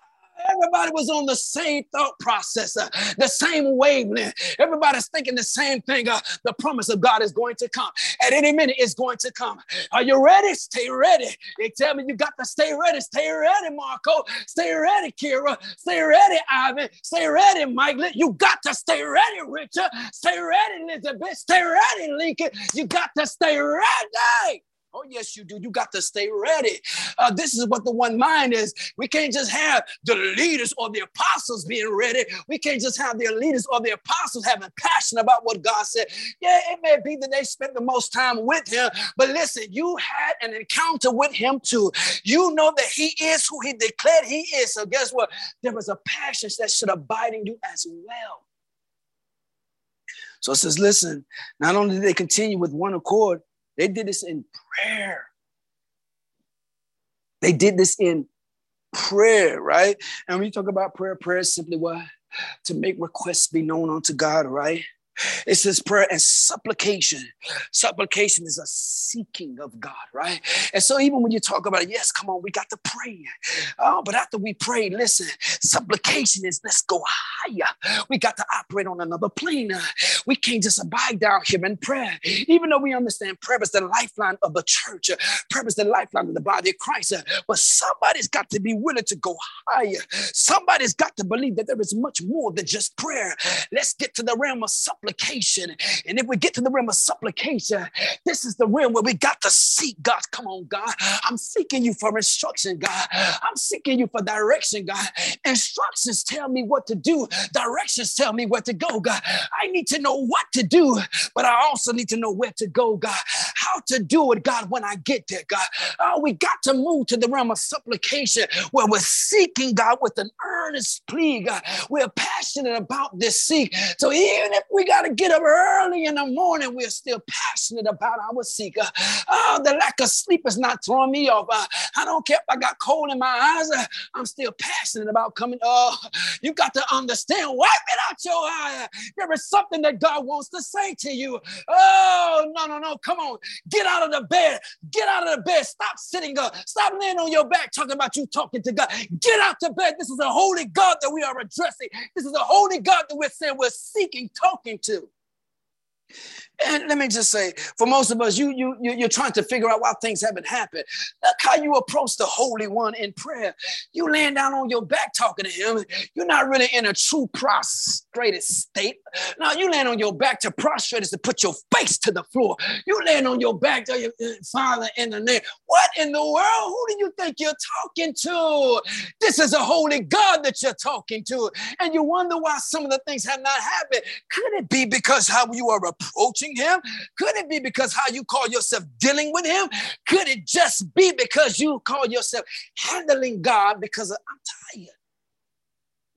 Everybody was on the same thought process, uh, the same wavelength. Everybody's thinking the same thing. Uh, the promise of God is going to come. At any minute, it's going to come. Are you ready? Stay ready. They tell me you got to stay ready. Stay ready, Marco. Stay ready, Kira. Stay ready, Ivan. Stay ready, Mike. You got to stay ready, Richard. Stay ready, Elizabeth. Stay ready, Lincoln. You got to stay ready. Oh, yes, you do. You got to stay ready. Uh, this is what the one mind is. We can't just have the leaders or the apostles being ready. We can't just have the leaders or the apostles having passion about what God said. Yeah, it may be that they spent the most time with him, but listen, you had an encounter with him too. You know that he is who he declared he is. So guess what? There was a passion that should abide in you as well. So it says, listen, not only did they continue with one accord, they did this in prayer. They did this in prayer, right? And when you talk about prayer, prayer is simply what? To make requests be known unto God, right? It says prayer and supplication. Supplication is a seeking of God, right? And so even when you talk about it, yes, come on, we got to pray. Oh, but after we pray, listen, supplication is let's go higher. We got to operate on another plane. We can't just abide down here in prayer. Even though we understand prayer is the lifeline of the church, prayer is the lifeline of the body of Christ. But somebody's got to be willing to go higher. Somebody's got to believe that there is much more than just prayer. Let's get to the realm of supplication supplication. And if we get to the realm of supplication, this is the realm where we got to seek God. Come on, God. I'm seeking you for instruction, God. I'm seeking you for direction, God. Instructions tell me what to do, directions tell me where to go, God. I need to know what to do, but I also need to know where to go, God. How to do it, God, when I get there, God. Oh, we got to move to the realm of supplication where we're seeking God with an earnest plea, God. We're passionate about this seek. So even if we got to get up early in the morning, we're still passionate about our seeker. Oh, the lack of sleep is not throwing me off. Uh, I don't care if I got cold in my eyes. Uh, I'm still passionate about coming. Oh, you got to understand. Wipe it out your eye. There is something that God wants to say to you. Oh, no, no, no. Come on. Get out of the bed. Get out of the bed. Stop sitting up. Stop laying on your back talking about you talking to God. Get out to bed. This is a holy God that we are addressing. This is a holy God that we're saying we're seeking, talking to. And let me just say, for most of us, you, you, you, are trying to figure out why things haven't happened. Look how you approach the Holy One in prayer. You laying down on your back talking to Him. You're not really in a true prostrated state. Now you laying on your back to prostrate is to put your face to the floor. You laying on your back to your uh, Father in the name. What in the world? Who do you think you're talking to? This is a holy God that you're talking to. And you wonder why some of the things have not happened. Could it be because how you are approaching? Him? Could it be because how you call yourself dealing with him? Could it just be because you call yourself handling God because of, I'm tired?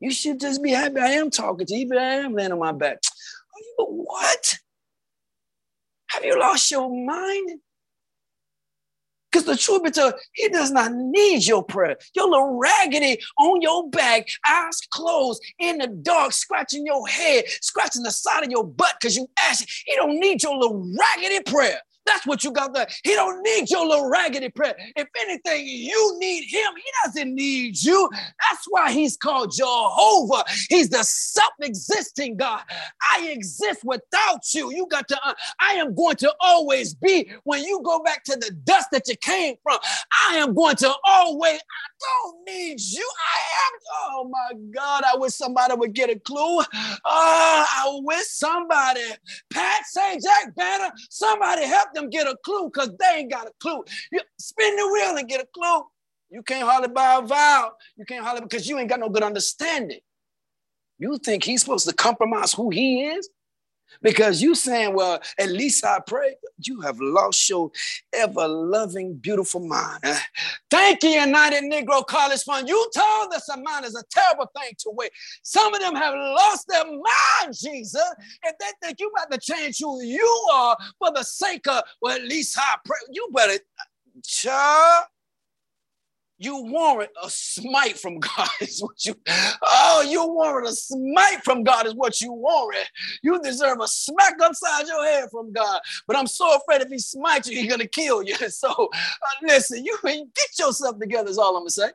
You should just be happy I am talking to you, even I am laying on my back. Are you what? Have you lost your mind? Because the truth be told, he does not need your prayer. You're little raggedy on your back, eyes closed, in the dark, scratching your head, scratching the side of your butt because you ask. He don't need your little raggedy prayer. That's what you got there. He don't need your little raggedy prayer. If anything, you need him. He doesn't need you. That's why he's called Jehovah. He's the self-existing God. I exist without you. You got to, uh, I am going to always be when you go back to the dust that you came from. I am going to always, I don't need you. I am, oh my God, I wish somebody would get a clue. Oh, I wish somebody, Pat, say Jack Vanna, somebody help them get a clue because they ain't got a clue. You spin the wheel and get a clue. You can't hardly buy a vow. You can't hardly because you ain't got no good understanding. You think he's supposed to compromise who he is? Because you saying, well, at least I pray, you have lost your ever loving, beautiful mind. Thank you, United Negro College Fund. You told us a mind is a terrible thing to wait. Some of them have lost their mind, Jesus, and they think you about to change who you are for the sake of, well, at least I pray. You better, uh, child you warrant a smite from God is what you oh you warrant a smite from God is what you warrant. You deserve a smack upside your head from God. But I'm so afraid if he smites you, he's gonna kill you. So uh, listen, you get yourself together is all I'm gonna say.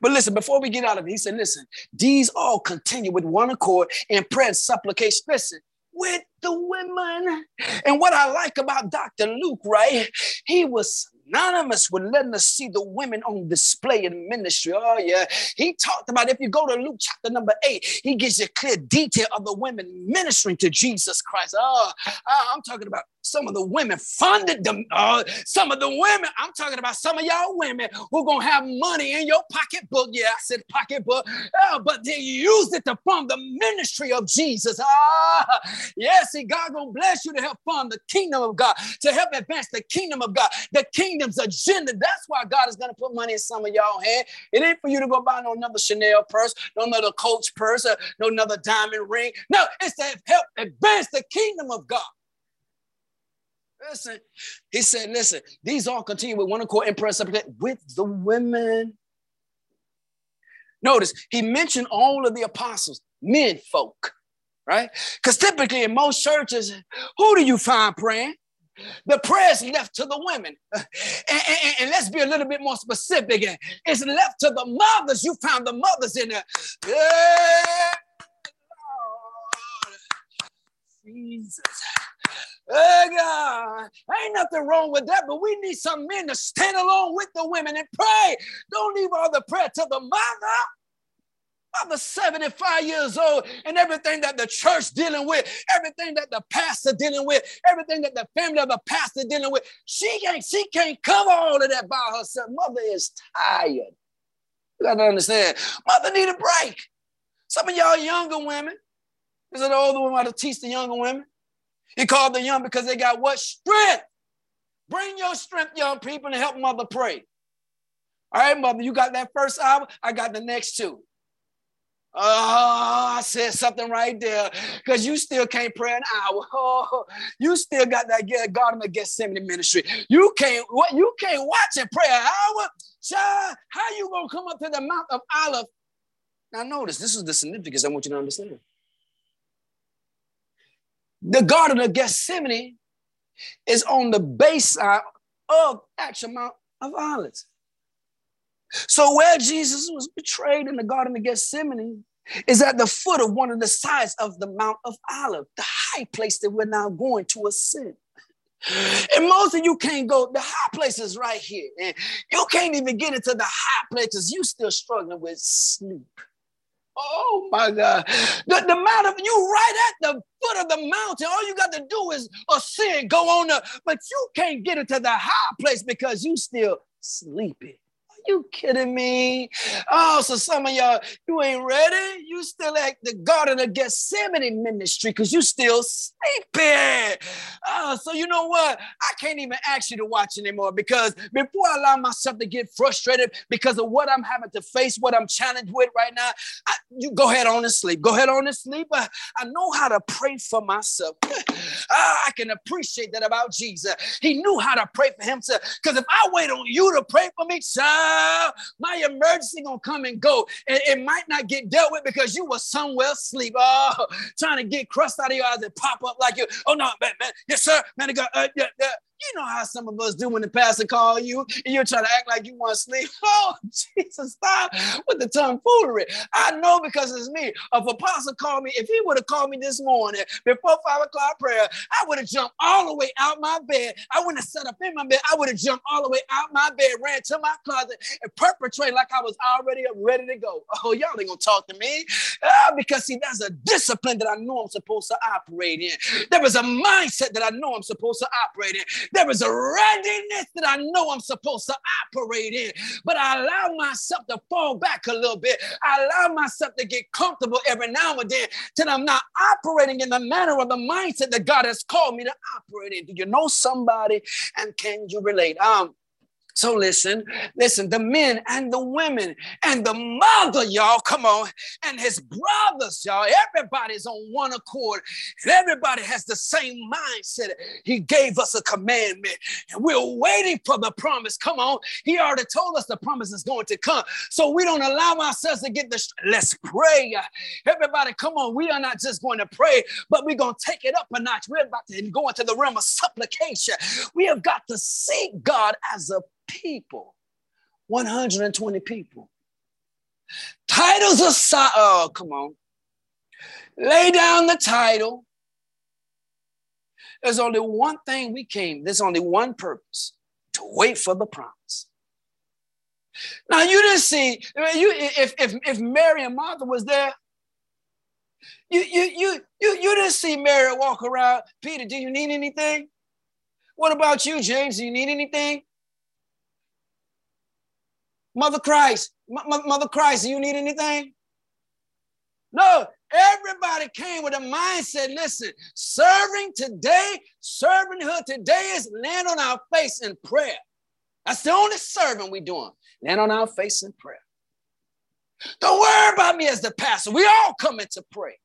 But listen, before we get out of it, he said, listen, these all continue with one accord in prayer and supplication. Listen, with the women. And what I like about Dr. Luke, right? He was synonymous with letting us see the women on display in ministry. Oh, yeah. He talked about if you go to Luke chapter number eight, he gives you clear detail of the women ministering to Jesus Christ. Oh, oh I'm talking about some of the women funded them. Uh, some of the women, I'm talking about some of y'all women who gonna have money in your pocketbook. Yeah, I said pocketbook, uh, but they used it to fund the ministry of Jesus. Ah, yes, see, God gonna bless you to help fund the kingdom of God, to help advance the kingdom of God, the kingdom's agenda. That's why God is gonna put money in some of y'all hand. It ain't for you to go buy no another Chanel purse, no another Coach purse, or no another diamond ring. No, it's to help advance the kingdom of God. Listen, he said, listen, these all continue with one accord and prayer with the women. Notice he mentioned all of the apostles, men folk, right? Because typically in most churches, who do you find praying? The prayer's left to the women. And, and, and, let's be a little bit more specific. It's left to the mothers. You found the mothers in there. Yeah. Jesus. Oh God, ain't nothing wrong with that, but we need some men to stand along with the women and pray. Don't leave all the prayer to the mother. Mother 75 years old, and everything that the church dealing with, everything that the pastor dealing with, everything that the family of the pastor dealing with, she can't, she can't cover all of that by herself. Mother is tired. You gotta understand. Mother need a break. Some of y'all younger women, is it the older women to teach the younger women? He called the young because they got what? Strength. Bring your strength, young people, and help mother pray. All right, mother, you got that first hour, I got the next two. Oh, I said something right there because you still can't pray an hour. Oh, you still got that Garden of Gethsemane ministry. You can't what you can't watch and pray an hour. Child, how you gonna come up to the Mount of Olive? Now notice this is the significance I want you to understand. The Garden of Gethsemane is on the base side of actual Mount of Olives. So where Jesus was betrayed in the Garden of Gethsemane is at the foot of one of the sides of the Mount of Olive, the high place that we're now going to ascend. And most of you can't go, the high places right here. And you can't even get into the high places. You still struggling with sleep. Oh my God. The, the of you right at the foot of the mountain. All you got to do is ascend, go on up. But you can't get into the high place because you still sleeping you kidding me? Oh, so some of y'all, you ain't ready. You still at the Garden of Gethsemane ministry because you still sleeping. Oh, so you know what? I can't even ask you to watch anymore because before I allow myself to get frustrated because of what I'm having to face, what I'm challenged with right now, I, you go ahead on and sleep. Go ahead on and sleep. I, I know how to pray for myself. Ah, I can appreciate that about Jesus. He knew how to pray for himself because if I wait on you to pray for me, son, my emergency gonna come and go. And it might not get dealt with because you were somewhere asleep. Oh, trying to get crust out of your eyes and pop up like you. Oh no, man, man. Yes, sir. Man, uh, yeah, yeah. You know how some of us do when the pastor call you and you're trying to act like you want to sleep. Oh, Jesus, stop with the tomfoolery. I know because it's me. If apostle called me, if he would have called me this morning before five o'clock prayer, I would have jumped all the way out my bed. I wouldn't have set up in my bed. I would have jumped all the way out my bed, ran to my closet, and perpetrate like I was already ready to go. Oh, y'all ain't gonna talk to me. Uh, because see, that's a discipline that I know I'm supposed to operate in. There is a mindset that I know I'm supposed to operate in. There is a readiness that I know I'm supposed to operate in, but I allow myself to fall back a little bit. I allow myself to get comfortable every now and then till I'm not operating in the manner or the mindset that God has called me to operate in. Do you know somebody and can you relate? Um, so listen, listen, the men and the women and the mother, y'all, come on, and his brothers, y'all, everybody's on one accord and everybody has the same mindset. He gave us a commandment and we're waiting for the promise. Come on, he already told us the promise is going to come. So we don't allow ourselves to get this. Let's pray. Everybody, come on, we are not just going to pray, but we're going to take it up a notch. We're about to go into the realm of supplication. We have got to seek God as a people, 120 people. Titles aside, oh, come on. Lay down the title. There's only one thing we came, there's only one purpose to wait for the promise. Now you didn't see you if if if Mary and Martha was there, you you you you you didn't see Mary walk around. Peter, do you need anything? What about you, James? Do you need anything? Mother Christ, Mother Christ, do you need anything? No, everybody came with a mindset. Listen, serving today, servinghood today is land on our face in prayer. That's the only serving we doing. Land on our face in prayer. Don't worry about me as the pastor. We all coming to pray.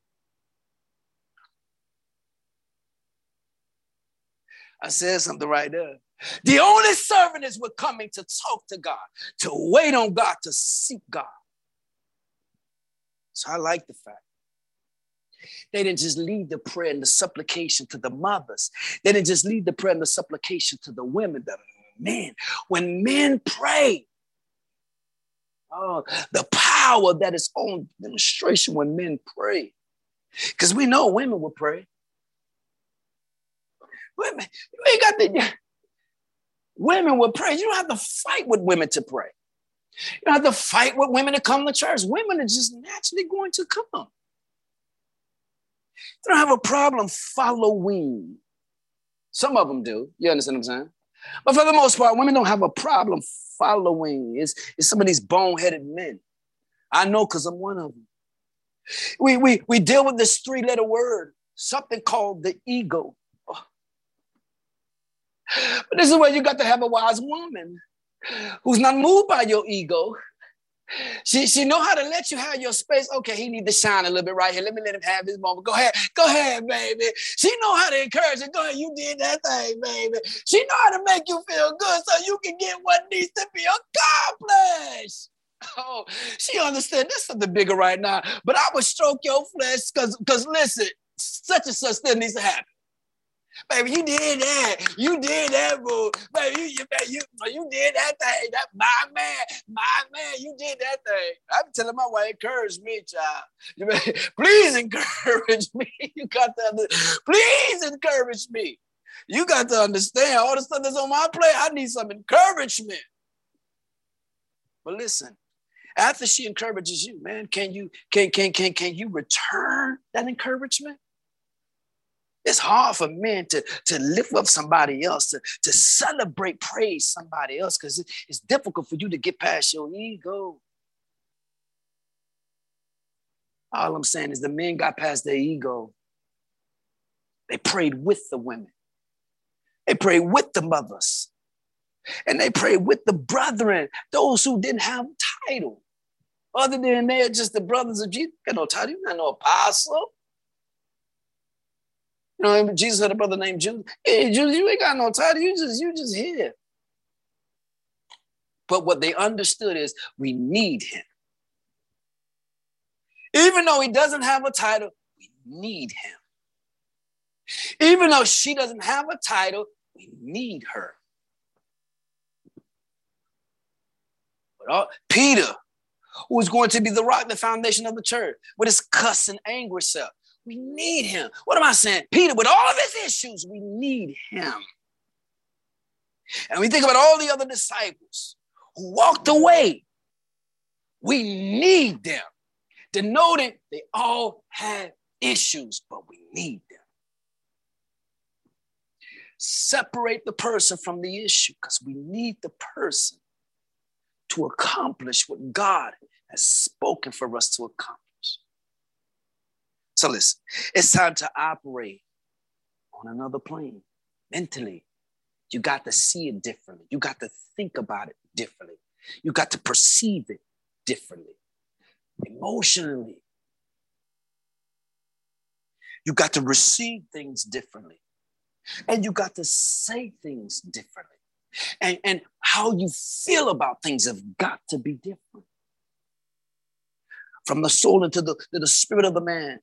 I said something right there. The only servant is we're coming to talk to God, to wait on God, to seek God. So I like the fact. They didn't just leave the prayer and the supplication to the mothers. They didn't just leave the prayer and the supplication to the women, the men. When men pray, oh, the power that is on demonstration when men pray. Because we know women will pray. Women, you ain't got the Women will pray. You don't have to fight with women to pray. You don't have to fight with women to come to church. Women are just naturally going to come. They don't have a problem following. Some of them do. You understand what I'm saying? But for the most part, women don't have a problem following. It's, it's some of these boneheaded men. I know because I'm one of them. We, we, we deal with this three letter word, something called the ego. But this is where you got to have a wise woman who's not moved by your ego, she, she know how to let you have your space. Okay, he need to shine a little bit right here. Let me let him have his moment. Go ahead, go ahead, baby. She know how to encourage it. Go ahead, you did that thing, baby. She know how to make you feel good so you can get what needs to be accomplished. Oh, she understand this is the bigger right now. But I would stroke your flesh because because listen, such and such still needs to happen. Baby, you did that. You did that, boo. Baby, you, you, you, you did that thing. That my man, my man, you did that thing. I'm telling my wife, encourage me, child. Please encourage me. You got to, please encourage me. You got to understand all the stuff that's on my plate. I need some encouragement. But listen, after she encourages you, man, can you can can can can you return that encouragement? It's hard for men to, to lift up somebody else, to, to celebrate, praise somebody else, because it, it's difficult for you to get past your ego. All I'm saying is the men got past their ego. They prayed with the women. They prayed with the mothers. And they prayed with the brethren, those who didn't have title. Other than they're just the brothers of Jesus. Got no title, not no apostle. You know, Jesus had a brother named Judas. Hey, Judas, you ain't got no title. You just, you just here. But what they understood is we need him. Even though he doesn't have a title, we need him. Even though she doesn't have a title, we need her. But uh, Peter, who was going to be the rock, the foundation of the church, with his cuss and angry self, we need him. What am I saying? Peter, with all of his issues, we need him. And we think about all the other disciples who walked away. We need them. Denoting they all had issues, but we need them. Separate the person from the issue because we need the person to accomplish what God has spoken for us to accomplish. Listen, it's time to operate on another plane mentally. You got to see it differently. You got to think about it differently. You got to perceive it differently, emotionally. You got to receive things differently. And you got to say things differently. And, and how you feel about things have got to be different. From the soul into the, the spirit of the man,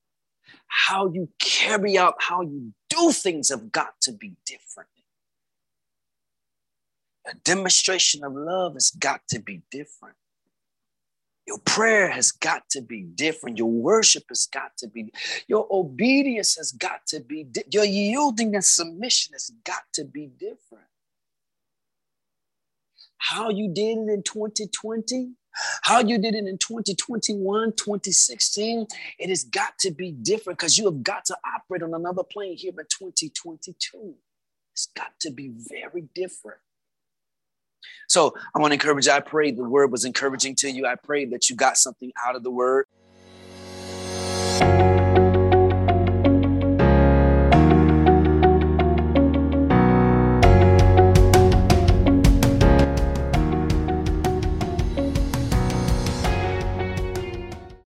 how you carry out, how you do things have got to be different. A demonstration of love has got to be different. Your prayer has got to be different. Your worship has got to be, your obedience has got to be, your yielding and submission has got to be different. How you did it in 2020 how you did it in 2021, 2016, it has got to be different because you have got to operate on another plane here in 2022. It's got to be very different. So I want to encourage you. I pray the word was encouraging to you. I pray that you got something out of the word.